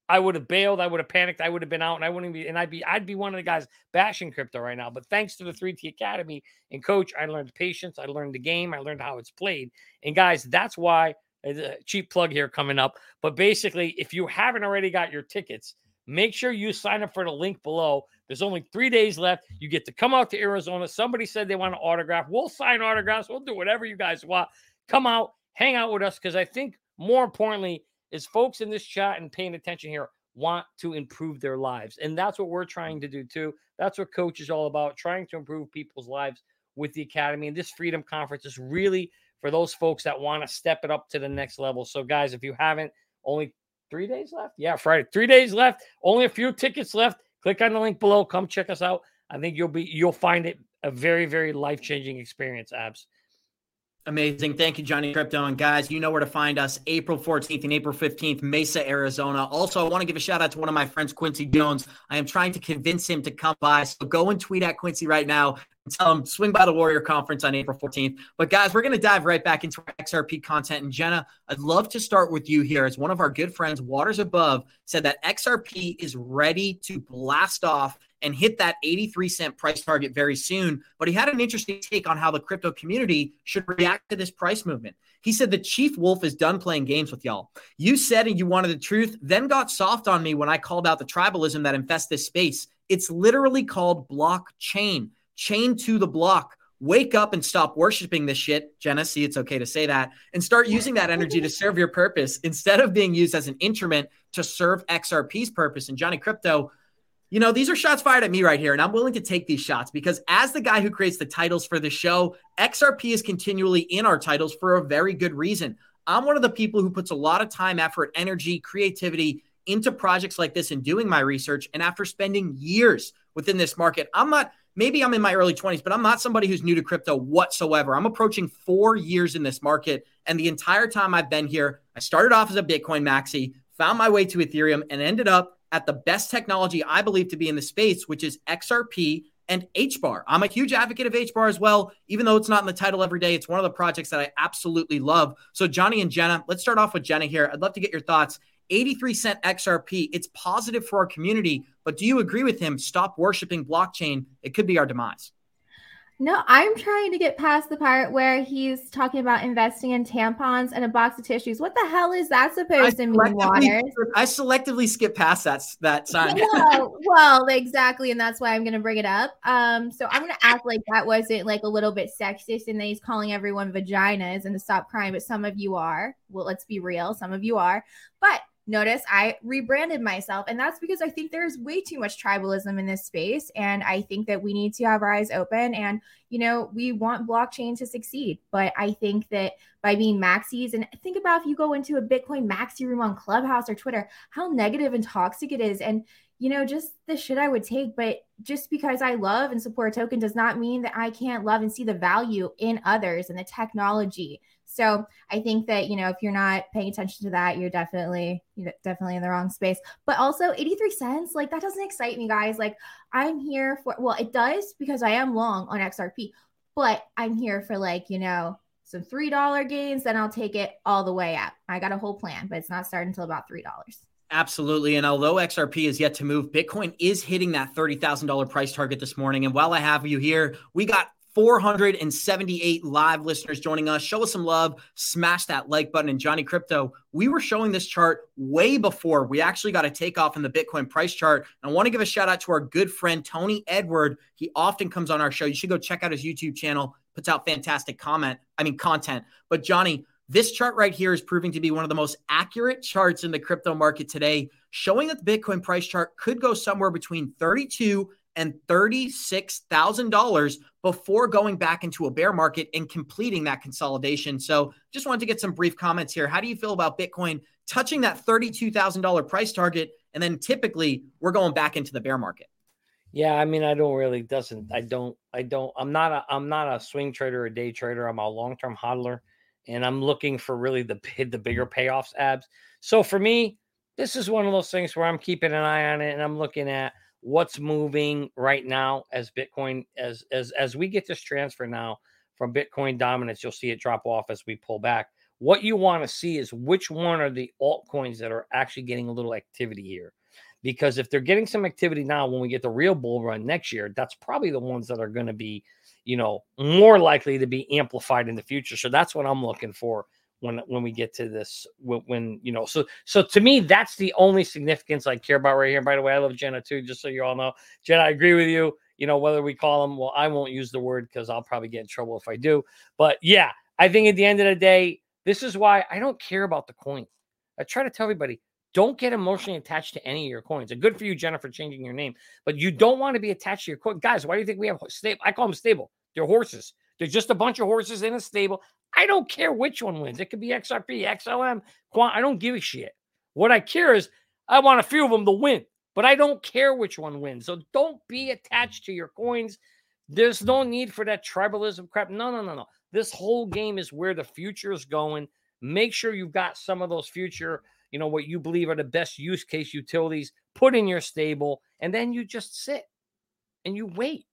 I would have bailed, I would have panicked, I would have been out, and I wouldn't be, and I'd be, I'd be one of the guys bashing crypto right now. But thanks to the 3T Academy and coach, I learned patience, I learned the game, I learned how it's played. And guys, that's why uh, cheap plug here coming up. But basically, if you haven't already got your tickets, make sure you sign up for the link below there's only three days left. You get to come out to Arizona. Somebody said they want an autograph. We'll sign autographs. We'll do whatever you guys want. Come out, hang out with us because I think more importantly is folks in this chat and paying attention here want to improve their lives. And that's what we're trying to do too. That's what coach is all about, trying to improve people's lives with the academy. And this freedom conference is really for those folks that want to step it up to the next level. So, guys, if you haven't, only three days left. Yeah, Friday, three days left. Only a few tickets left. Click on the link below. Come check us out. I think you'll be you'll find it a very very life changing experience. Abs. Amazing. Thank you, Johnny Krypto. And guys, you know where to find us April 14th and April 15th, Mesa, Arizona. Also, I want to give a shout out to one of my friends, Quincy Jones. I am trying to convince him to come by. So go and tweet at Quincy right now tell them swing by the Warrior Conference on April 14th. But guys, we're going to dive right back into XRP content. And Jenna, I'd love to start with you here as one of our good friends, Waters Above, said that XRP is ready to blast off and hit that 83 cent price target very soon. But he had an interesting take on how the crypto community should react to this price movement. He said the chief wolf is done playing games with y'all. You said and you wanted the truth, then got soft on me when I called out the tribalism that infests this space. It's literally called blockchain, chain to the block. Wake up and stop worshiping this shit. Jenna, see, it's okay to say that, and start using that energy to serve your purpose instead of being used as an instrument to serve XRP's purpose. And Johnny Krypto, you know, these are shots fired at me right here, and I'm willing to take these shots because as the guy who creates the titles for the show, XRP is continually in our titles for a very good reason. I'm one of the people who puts a lot of time, effort, energy, creativity into projects like this and doing my research. And after spending years within this market, I'm not, maybe I'm in my early 20s, but I'm not somebody who's new to crypto whatsoever. I'm approaching four years in this market. And the entire time I've been here, I started off as a Bitcoin maxi, found my way to Ethereum, and ended up at the best technology I believe to be in the space, which is XRP and HBAR. I'm a huge advocate of HBAR as well, even though it's not in the title every day. It's one of the projects that I absolutely love. So, Johnny and Jenna, let's start off with Jenna here. I'd love to get your thoughts. 83 cent XRP, it's positive for our community, but do you agree with him? Stop worshiping blockchain. It could be our demise. No, I'm trying to get past the part where he's talking about investing in tampons and a box of tissues. What the hell is that supposed to mean, Waters? I selectively skip past that that sign. well, well, exactly, and that's why I'm going to bring it up. Um, so I'm going to act like that wasn't like a little bit sexist, and that he's calling everyone vaginas and to stop crying. But some of you are. Well, let's be real. Some of you are. But notice I rebranded myself. And that's because I think there's way too much tribalism in this space. And I think that we need to have our eyes open. And, you know, we want blockchain to succeed. But I think that by being maxis, and think about if you go into a Bitcoin maxi room on Clubhouse or Twitter, how negative and toxic it is. And, you know, just the shit I would take. But just because I love and support a token does not mean that I can't love and see the value in others and the technology so I think that, you know, if you're not paying attention to that, you're definitely, you know, definitely in the wrong space. But also 83 cents, like that doesn't excite me, guys. Like I'm here for, well, it does because I am long on XRP, but I'm here for like, you know, some $3 gains, then I'll take it all the way up. I got a whole plan, but it's not starting until about $3. Absolutely. And although XRP is yet to move, Bitcoin is hitting that $30,000 price target this morning. And while I have you here, we got 478 live listeners joining us. Show us some love, smash that like button. And Johnny Krypto, we were showing this chart way before we actually got a takeoff in the Bitcoin price chart. And I want to give a shout out to our good friend Tony Edward. He often comes on our show. You should go check out his YouTube channel, puts out fantastic comment, I mean content. But Johnny, this chart right here is proving to be one of the most accurate charts in the crypto market today, showing that the Bitcoin price chart could go somewhere between 32 and $36,000 before going back into a bear market and completing that consolidation. So, just wanted to get some brief comments here. How do you feel about Bitcoin touching that $32,000 price target? And then typically we're going back into the bear market. Yeah, I mean, I don't really doesn't I don't I don't I'm not a I'm not a swing trader or a day trader. I'm a long term hodler, and I'm looking for really the the bigger payoffs abs. So for me, this is one of those things where I'm keeping an eye on it and I'm looking at what's moving right now as Bitcoin as as as we get this transfer now from Bitcoin dominance, you'll see it drop off as we pull back. What you want to see is which one are the altcoins that are actually getting a little activity here. Because if they're getting some activity now, when we get the real bull run next year, that's probably the ones that are going to be, you know, more likely to be amplified in the future. So that's what I'm looking for when when we get to this when, when, you know so so to me that's the only significance i care about right here by the way i love jenna too just so you all know jenna i agree with you you know whether we call them well i won't use the word because i'll probably get in trouble if i do but yeah i think at the end of the day this is why i don't care about the coin i try to tell everybody don't get emotionally attached to any of your coins. And good for you, Jennifer, changing your name. But you don't want to be attached to your coin. Guys, why do you think we have stable? I call them stable. They're horses. They're just a bunch of horses in a stable. I don't care which one wins. It could be XRP, XLM, Quant. I don't give a shit. What I care is I want a few of them to win, but I don't care which one wins. So don't be attached to your coins. There's no need for that tribalism crap. No, no, no, no. This whole game is where the future is going. Make sure you've got some of those future, you know, what you believe are the best use case utilities put in your stable, and then you just sit and you wait.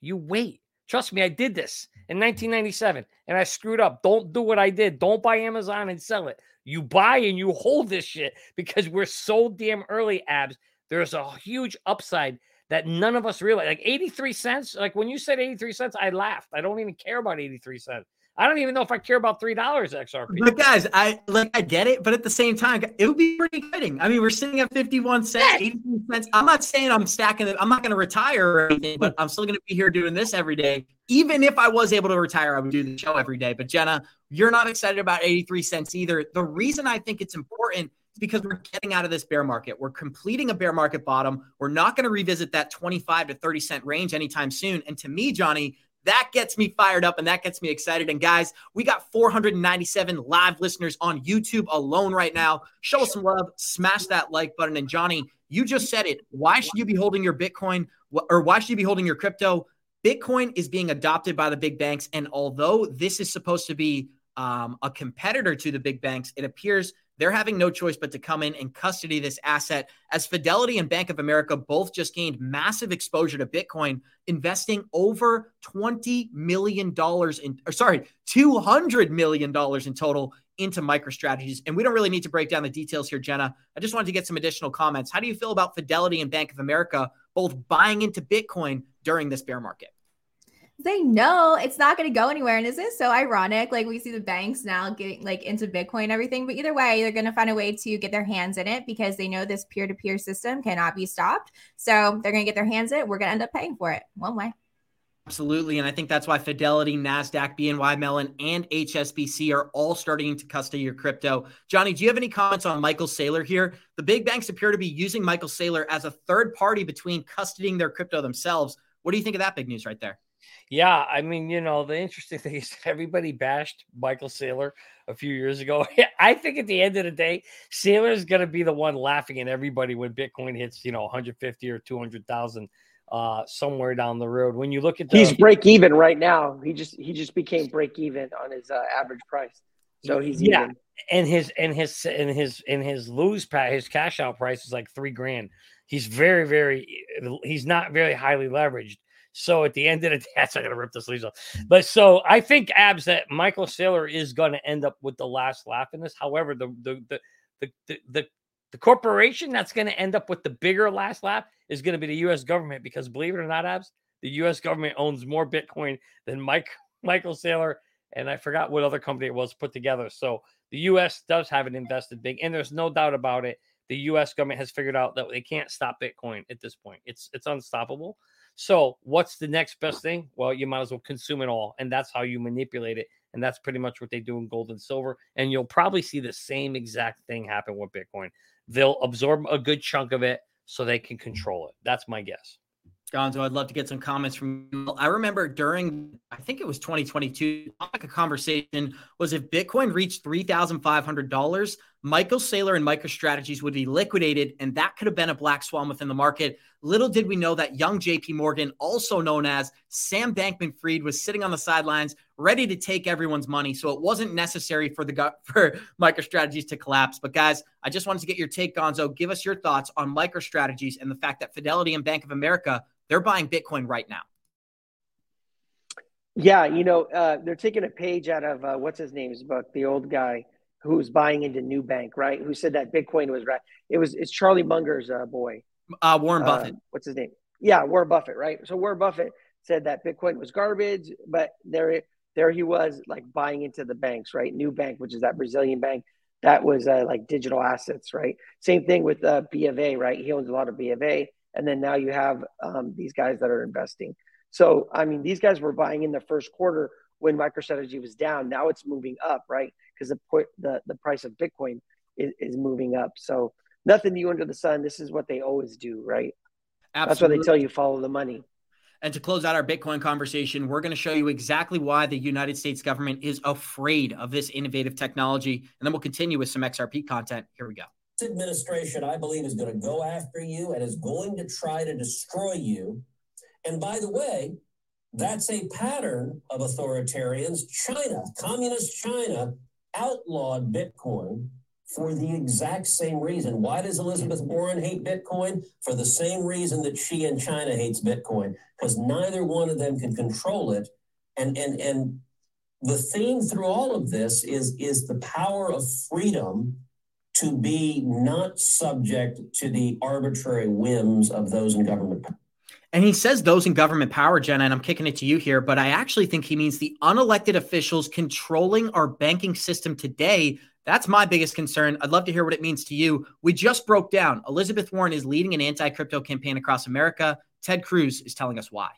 You wait. Trust me, I did this in 1997 and I screwed up. Don't do what I did. Don't buy Amazon and sell it. You buy and you hold this shit because we're so damn early, abs. There's a huge upside that none of us realize. Like 83 cents, like when you said 83 cents, I laughed. I don't even care about 83 cents. I don't even know if I care about three dollars XRP. But guys, I like I get it, but at the same time, it would be pretty exciting. I mean, we're sitting at 51 cents. 83 cents. I'm not saying I'm stacking it, I'm not gonna retire or anything, but I'm still gonna be here doing this every day. Even if I was able to retire, I would do the show every day. But Jenna, you're not excited about 83 cents either. The reason I think it's important is because we're getting out of this bear market. We're completing a bear market bottom. We're not going to revisit that 25 to 30 cent range anytime soon. And to me, Johnny, that gets me fired up and that gets me excited. And guys, we got 497 live listeners on YouTube alone right now. Show us some love, smash that like button. And Johnny, you just said it. Why should you be holding your Bitcoin or why should you be holding your crypto? Bitcoin is being adopted by the big banks. And although this is supposed to be um, a competitor to the big banks, it appears they're having no choice but to come in and custody this asset as Fidelity and Bank of America both just gained massive exposure to Bitcoin, investing over $20 million in, or sorry, $200 million in total into MicroStrategies. And we don't really need to break down the details here, Jenna. I just wanted to get some additional comments. How do you feel about Fidelity and Bank of America both buying into Bitcoin during this bear market? They know it's not going to go anywhere. And isn't so ironic? Like we see the banks now getting like into Bitcoin and everything, but either way, they're going to find a way to get their hands in it because they know this peer to peer system cannot be stopped. So they're going to get their hands in it. We're going to end up paying for it one way. Absolutely. And I think that's why Fidelity, NASDAQ, BNY Mellon, and HSBC are all starting to custody your crypto. Johnny, do you have any comments on Michael Saylor here? The big banks appear to be using Michael Saylor as a third party between custodying their crypto themselves. What do you think of that big news right there? Yeah, I mean, you know, the interesting *laughs* thing is everybody bashed Michael Saylor a few years ago. *laughs* I think at the end of the day, Saylor is going to be the one laughing at everybody when Bitcoin hits, you know, 150 or 200,000 uh, somewhere down the road. When you look at the, he's break even right now. He just he just became break even on his uh, average price, so he's yeah. Even. And his and his and his and his lose pat his cash out price is like three grand. He's very very he's not very highly leveraged. So at the end of the day, *laughs* that's not going to rip the sleeves off. But so I think abs that Michael Saylor is going to end up with the last laugh in this. However, the the the the the, the, the corporation that's going to end up with the bigger last laugh is going to be the U.S. government because believe it or not, abs, the U.S. government owns more Bitcoin than Mike *laughs* Michael Saylor and I forgot what other company it was put together. So the U.S. does have it invested big, and there's no doubt about it. The U.S. government has figured out that they can't stop Bitcoin at this point. It's it's unstoppable. So, what's the next best thing? Well, you might as well consume it all. And that's how you manipulate it. And that's pretty much what they do in gold and silver. And you'll probably see the same exact thing happen with Bitcoin. They'll absorb a good chunk of it so they can mm. control it. That's my guess. Gonzo, I'd love to get some comments from you. I remember during, I think it was 2022, topic of conversation was if Bitcoin reached $3,500, Michael Saylor and MicroStrategies would be liquidated, and that could have been a black swan within the market. Little did we know that young JP Morgan, also known as Sam Bankman Fried, was sitting on the sidelines ready to take everyone's money. So it wasn't necessary for the *laughs* for MicroStrategies to collapse. But guys, I just wanted to get your take, Gonzo. Give us your thoughts on MicroStrategies and the fact that Fidelity and Bank of America they're buying Bitcoin right now. Yeah, you know, uh, they're taking a page out of uh, what's his name's book, the old guy who's buying into Nubank, right? Who said that Bitcoin was right? It was it's Charlie Munger's uh, boy, uh, Warren Buffett. Uh, what's his name? Yeah, Warren Buffett, right? So Warren Buffett said that Bitcoin was garbage, but there there he was like buying into the banks, right? Nubank, which is that Brazilian bank, that was uh, like digital assets, right? Same thing with uh, B of A, right? He owns a lot of B of A and then now you have um, these guys that are investing. So I mean, these guys were buying in the first quarter when MicroStrategy was down. Now it's moving up, right? Because the the the price of Bitcoin is, is moving up. So nothing new under the sun. This is what they always do, right? Absolutely. That's why they tell you follow the money. And to close out our Bitcoin conversation, we're going to show you exactly why the United States government is afraid of this innovative technology. And then we'll continue with some XRP content. Here we go. This administration, I believe, is going to go after you and is going to try to destroy you. And by the way, that's a pattern of authoritarians. China, communist China, outlawed Bitcoin for the exact same reason. Why does Elizabeth Warren hate Bitcoin? For the same reason that she and China hates Bitcoin, because neither one of them can control it. And and and the theme through all of this is is the power of freedom to be not subject to the arbitrary whims of those in government. And he says those in government power, Jenna, and I'm kicking it to you here, but I actually think he means the unelected officials controlling our banking system today that's my biggest concern. I'd love to hear what it means to you. We just broke down Elizabeth Warren is leading an anti crypto campaign across America. Ted Cruz is telling us why.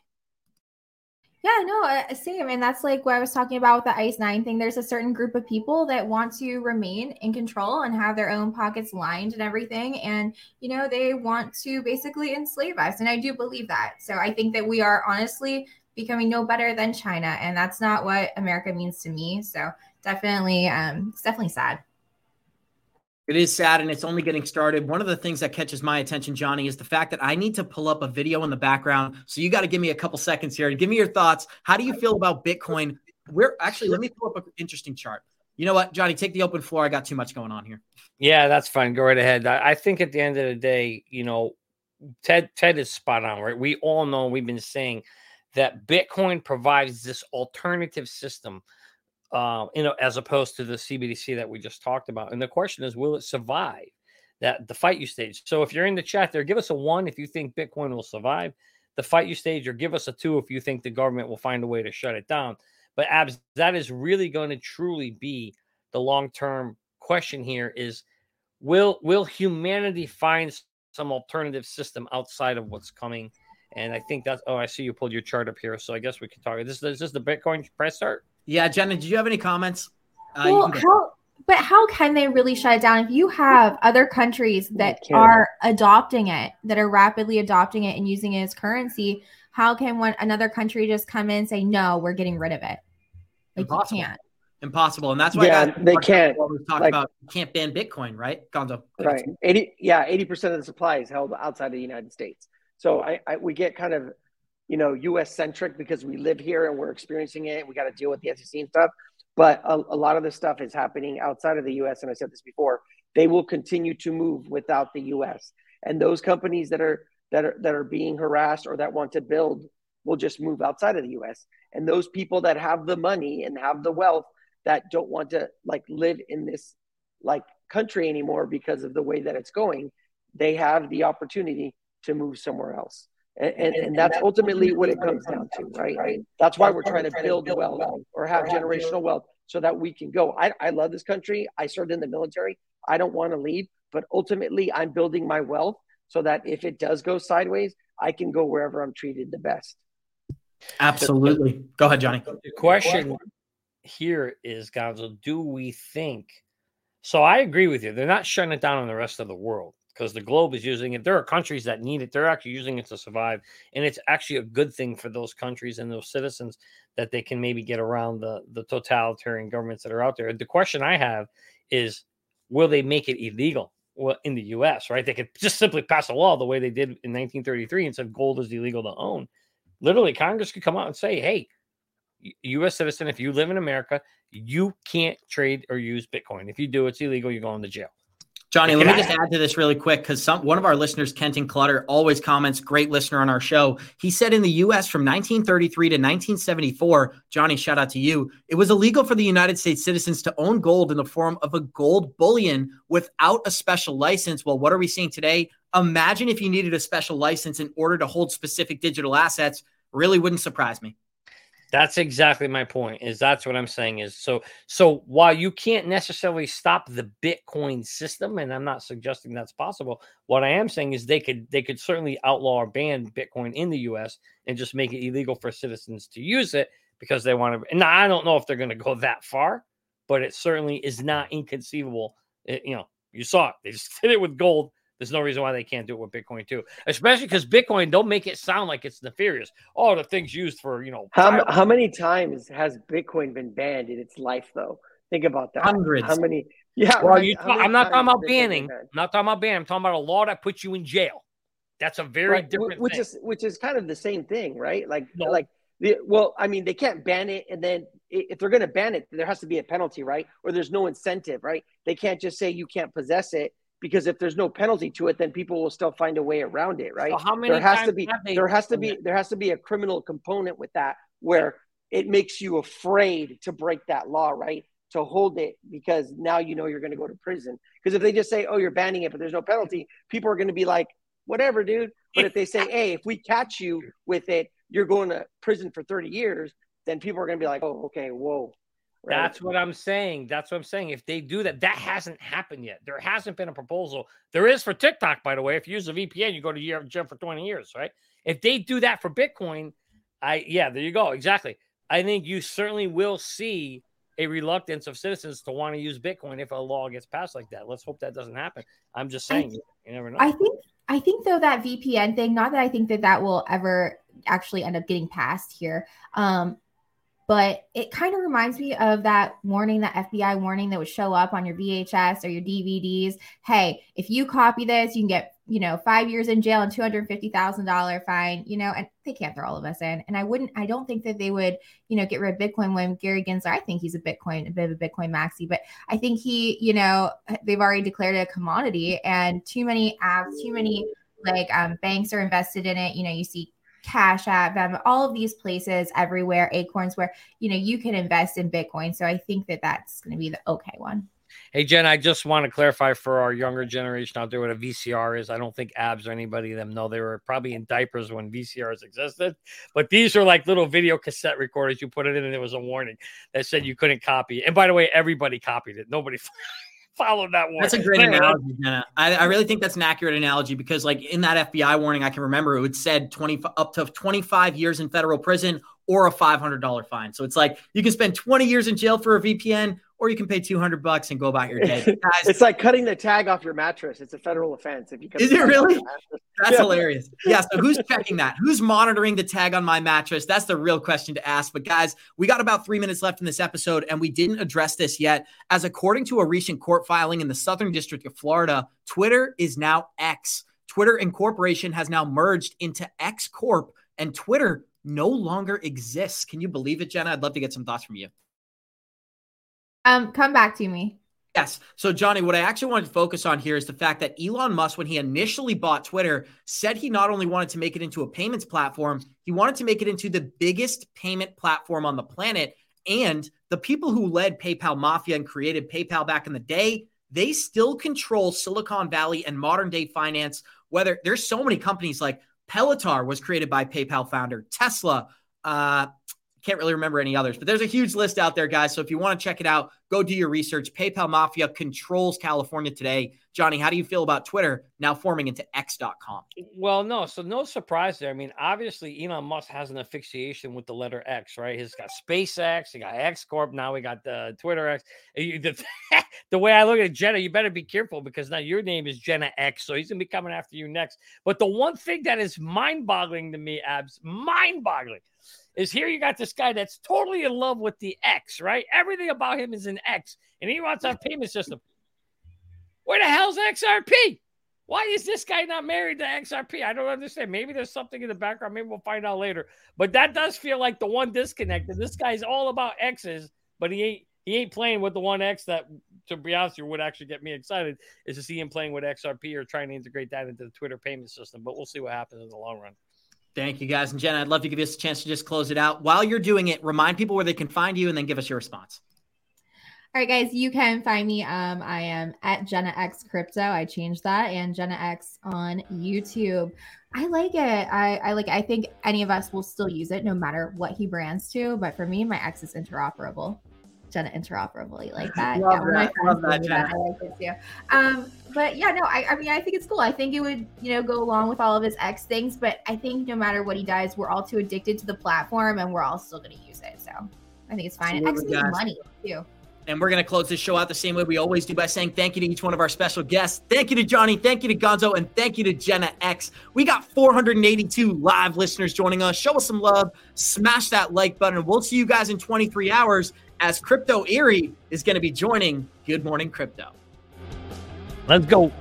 Yeah, no, same. And that's like what I was talking about with the ICE 9 thing. There's a certain group of people that want to remain in control and have their own pockets lined and everything. And, you know, they want to basically enslave us. And I do believe that. So I think that we are honestly becoming no better than China. And that's not what America means to me. So definitely um it's definitely sad it is sad and it's only getting started. One of the things that catches my attention, Johnny, is the fact that I need to pull up a video in the background. So you got to give me a couple seconds here and give me your thoughts. How do you feel about Bitcoin? We're actually, let me pull up an interesting chart. You know what, Johnny, take the open floor. I got too much going on here. Yeah, that's fine. Go right ahead. I think at the end of the day, you know, Ted Ted is spot on, right? We all know we've been saying that Bitcoin provides this alternative system uh, you know, as opposed to the CBDC that we just talked about. And the question is, will it survive that the fight you stage? So if you're in the chat there, give us a one if you think Bitcoin will survive the fight you stage, or give us a two if you think the government will find a way to shut it down. But abs, that is really going to truly be the long term question here: is will will humanity find some alternative system outside of what's coming? And I think that's. Oh, I see you pulled your chart up here, so I guess we can talk. This is this the Bitcoin price chart. Yeah, Jenna, did you have any comments? Uh, well, how, but how can they really shut it down if you have other countries that are adopting it, that are rapidly adopting it and using it as currency? How can one another country just come in and say no, we're getting rid of it? Like Impossible. you can't. Impossible, and that's why yeah, they can't. Talk like, about can't ban Bitcoin, right, Gonzo? Right. Eighty, yeah, eighty percent of the supply is held outside of the United States. So I, I we get kind of you know, US centric because we live here and we're experiencing it. We got to deal with the SEC and stuff. But a, a, lot of this stuff is happening outside of the US. And I said this before, they will continue to move without the US. And those companies that are that are that are being harassed or that want to build will just move outside of the US. And those people that have the money and have the wealth that don't want to like live in this like country anymore because of the way that it's going, they have the opportunity to move somewhere else. And, and, and, that's ultimately what it comes down to, right? That's why we're trying to build wealth or have generational wealth so that we can go. I, I love this country. I served in the military. I don't want to leave, but ultimately, I'm building my wealth so that if it does go sideways, I can go wherever I'm treated the best. Absolutely. Go ahead, Johnny. The question here is, Gonzo, do we think? So I agree with you. They're not shutting it down on the rest of the world because the globe is using it. There are countries that need it. They're actually using it to survive. And it's actually a good thing for those countries and those citizens that they can maybe get around the, the totalitarian governments that are out there. The question I have is will they make it illegal? Well, in the US, right? They could just simply pass a law the way they did in 1933 and said gold is illegal to own. Literally, Congress could come out and say, hey, U.S. citizen, if you live in America, you can't trade or use Bitcoin. If you do, it's illegal. You're going to jail. Johnny, let me just add to this really quick because some one of our listeners, Kenton Clutter, always comments, great listener on our show. He said in the US from 1933 to 1974, Johnny, shout out to you, it was illegal for the United States citizens to own gold in the form of a gold bullion without a special license. Well, what are we seeing today? Imagine if you needed a special license in order to hold specific digital assets. Really wouldn't surprise me. That's exactly my point. Is that's what I'm saying is so so while you can't necessarily stop the Bitcoin system, and I'm not suggesting that's possible, what I am saying is they could they could certainly outlaw or ban Bitcoin in the US and just make it illegal for citizens to use it because they want to and I don't know if they're gonna go that far, but it certainly is not inconceivable. It, you know, you saw it. They just *laughs* did it with gold There's no reason why they can't do it with Bitcoin too, especially because Bitcoin don't make it sound like it's nefarious. Oh, the thing's used for you know. How, how many times has Bitcoin been banned in its life, though? Think about that. Hundreds. How many? Yeah. Well, right. you How many I'm not talking about has Bitcoin been banning. I'm not talking about banning. I'm talking about a law that puts you in jail. That's a very Right, different which thing. is which is kind of the same thing, right? Like No. like the well, I mean, they can't ban it, and then if they're going to ban it, there has to be a penalty, right? Or there's no incentive, right? They can't just say you can't possess it because if there's no penalty to it, then people will still find a way around it, right? So how many there has to be there has to be there has to be a criminal component with that where it makes you afraid to break that law, right? To hold it because now you know you're going to go to prison. Because if they just say, "Oh, you're banning it," but there's no penalty, people are going to be like, "Whatever, dude." But if they say, *laughs* "Hey, if we catch you with it, you're going to prison for 30 years," then people are going to be like, "Oh, okay, whoa." Right? That's what I'm saying. That's what I'm saying. If they do that, that hasn't happened yet. There hasn't been a proposal. There is for TikTok, by the way. If you use a VPN, you go to year- jail for 20 years, right? If they do that for Bitcoin, I yeah, there you go. Exactly. I think you certainly will see a reluctance of citizens to want to use Bitcoin if a law gets passed like that. Let's hope that doesn't happen. I'm just saying, you never know. I think I think though that VPN thing, not that I think that that will ever actually end up getting passed here, um, but it kind of reminds me of that warning, that FBI warning that would show up on your VHS or your DVDs. Hey, if you copy this, you can get you know five years in jail and two hundred fifty thousand dollar fine. You know, and they can't throw all of us in. And I wouldn't. I don't think that they would you know get rid of Bitcoin when Gary Gensler. I think he's a Bitcoin, a bit of a Bitcoin maxi, but I think he, you know, they've already declared it a commodity, and too many apps, too many like um, banks are invested in it. You know, you see Cash App, Venmo, all of these places everywhere, Acorns, where you know you can invest in Bitcoin. So I think that that's going to be the okay one. Hey, Jen, I just want to clarify for our younger generation out there what a VCR is. I don't think abs or anybody of them know they were probably in diapers when VCRs existed, but these are like little video cassette recorders. You put it in, and there was a warning that said you couldn't copy. And by the way, everybody copied it. Nobody *laughs* followed that one. That's a great analogy, Jenna. I, I really think that's an accurate analogy because, like, in that FBI warning, I can remember it said 20 up to 25 years in federal prison or a $500 fine. So it's like you can spend 20 years in jail for a VPN or you can pay 200 bucks and go about your day. *laughs* Guys, it's like cutting the tag off your mattress. It's a federal offense if you Is it really? *laughs* That's Yeah. hilarious. Yeah. So who's checking that? Who's monitoring the tag on my mattress? That's the real question to ask. But guys, we got about three minutes left in this episode, and we didn't address this yet. As according to a recent court filing in the Southern District of Florida, Twitter is now X. Twitter Incorporation has now merged into X Corp, and Twitter no longer exists. Can you believe it, Jenna? I'd love to get some thoughts from you. Um, come back to me. Yes. So, Johnny, what I actually wanted to focus on here is the fact that Elon Musk, when he initially bought Twitter, said he not only wanted to make it into a payments platform, he wanted to make it into the biggest payment platform on the planet. And the people who led PayPal Mafia and created PayPal back in the day, they still control Silicon Valley and modern day finance. Whether there's so many companies like Palantir was created by PayPal founder, Tesla, uh, can't really remember any others, but there's a huge list out there, guys. So if you want to check it out, go do your research. PayPal Mafia controls California today. Johnny, how do you feel about Twitter now forming into X.com? Well, no, so no surprise there. I mean, obviously, Elon Musk has an asphyxiation with the letter X, right? He's got SpaceX, he got X Corp, now we got the Twitter X. *laughs* The, way I look at Jenna, you better be careful because now your name is Jenna X, so he's gonna be coming after you next. But the one thing that is mind-boggling to me, Abs, mind-boggling, is here you got this guy that's totally in love with the X, right? Everything about him is an X, and he wants a payment system. Where the hell's XRP? Why is this guy not married to XRP? I don't understand. Maybe there's something in the background. Maybe we'll find out later. But that does feel like the one disconnect. And this guy's all about X's, but he ain't he ain't playing with the one X that, to be honest, you would actually get me excited is to see him playing with XRP or trying to integrate that into the Twitter payment system. But we'll see what happens in the long run. Thank you, guys. And Jenna, I'd love to give you a chance to just close it out. While you're doing it, remind people where they can find you and then give us your response. All right, guys, you can find me. Um, I am at Jenna X Crypto. I changed that and Jenna X on YouTube. I like it. I, I like. I think any of us will still use it, no matter what he brands to. But for me, my X is interoperable done it interoperably like that. love yeah, that. Love that, that. I like it too. Um, but yeah, no, I, I mean, I think it's cool. I think it would, you know, go along with all of his X things. But I think no matter what he does, we're all too addicted to the platform, and we're all still going to use it. So I think it's fine. Absolutely. And needs money too. And we're going to close this show out the same way we always do by saying thank you to each one of our special guests. Thank you to Johnny. Thank you to Gonzo. And thank you to Jenna X. We got 482 live listeners joining us. Show us some love. Smash that like button. We'll see you guys in 23 hours as Crypto Eri is going to be joining Good Morning Crypto. Let's go.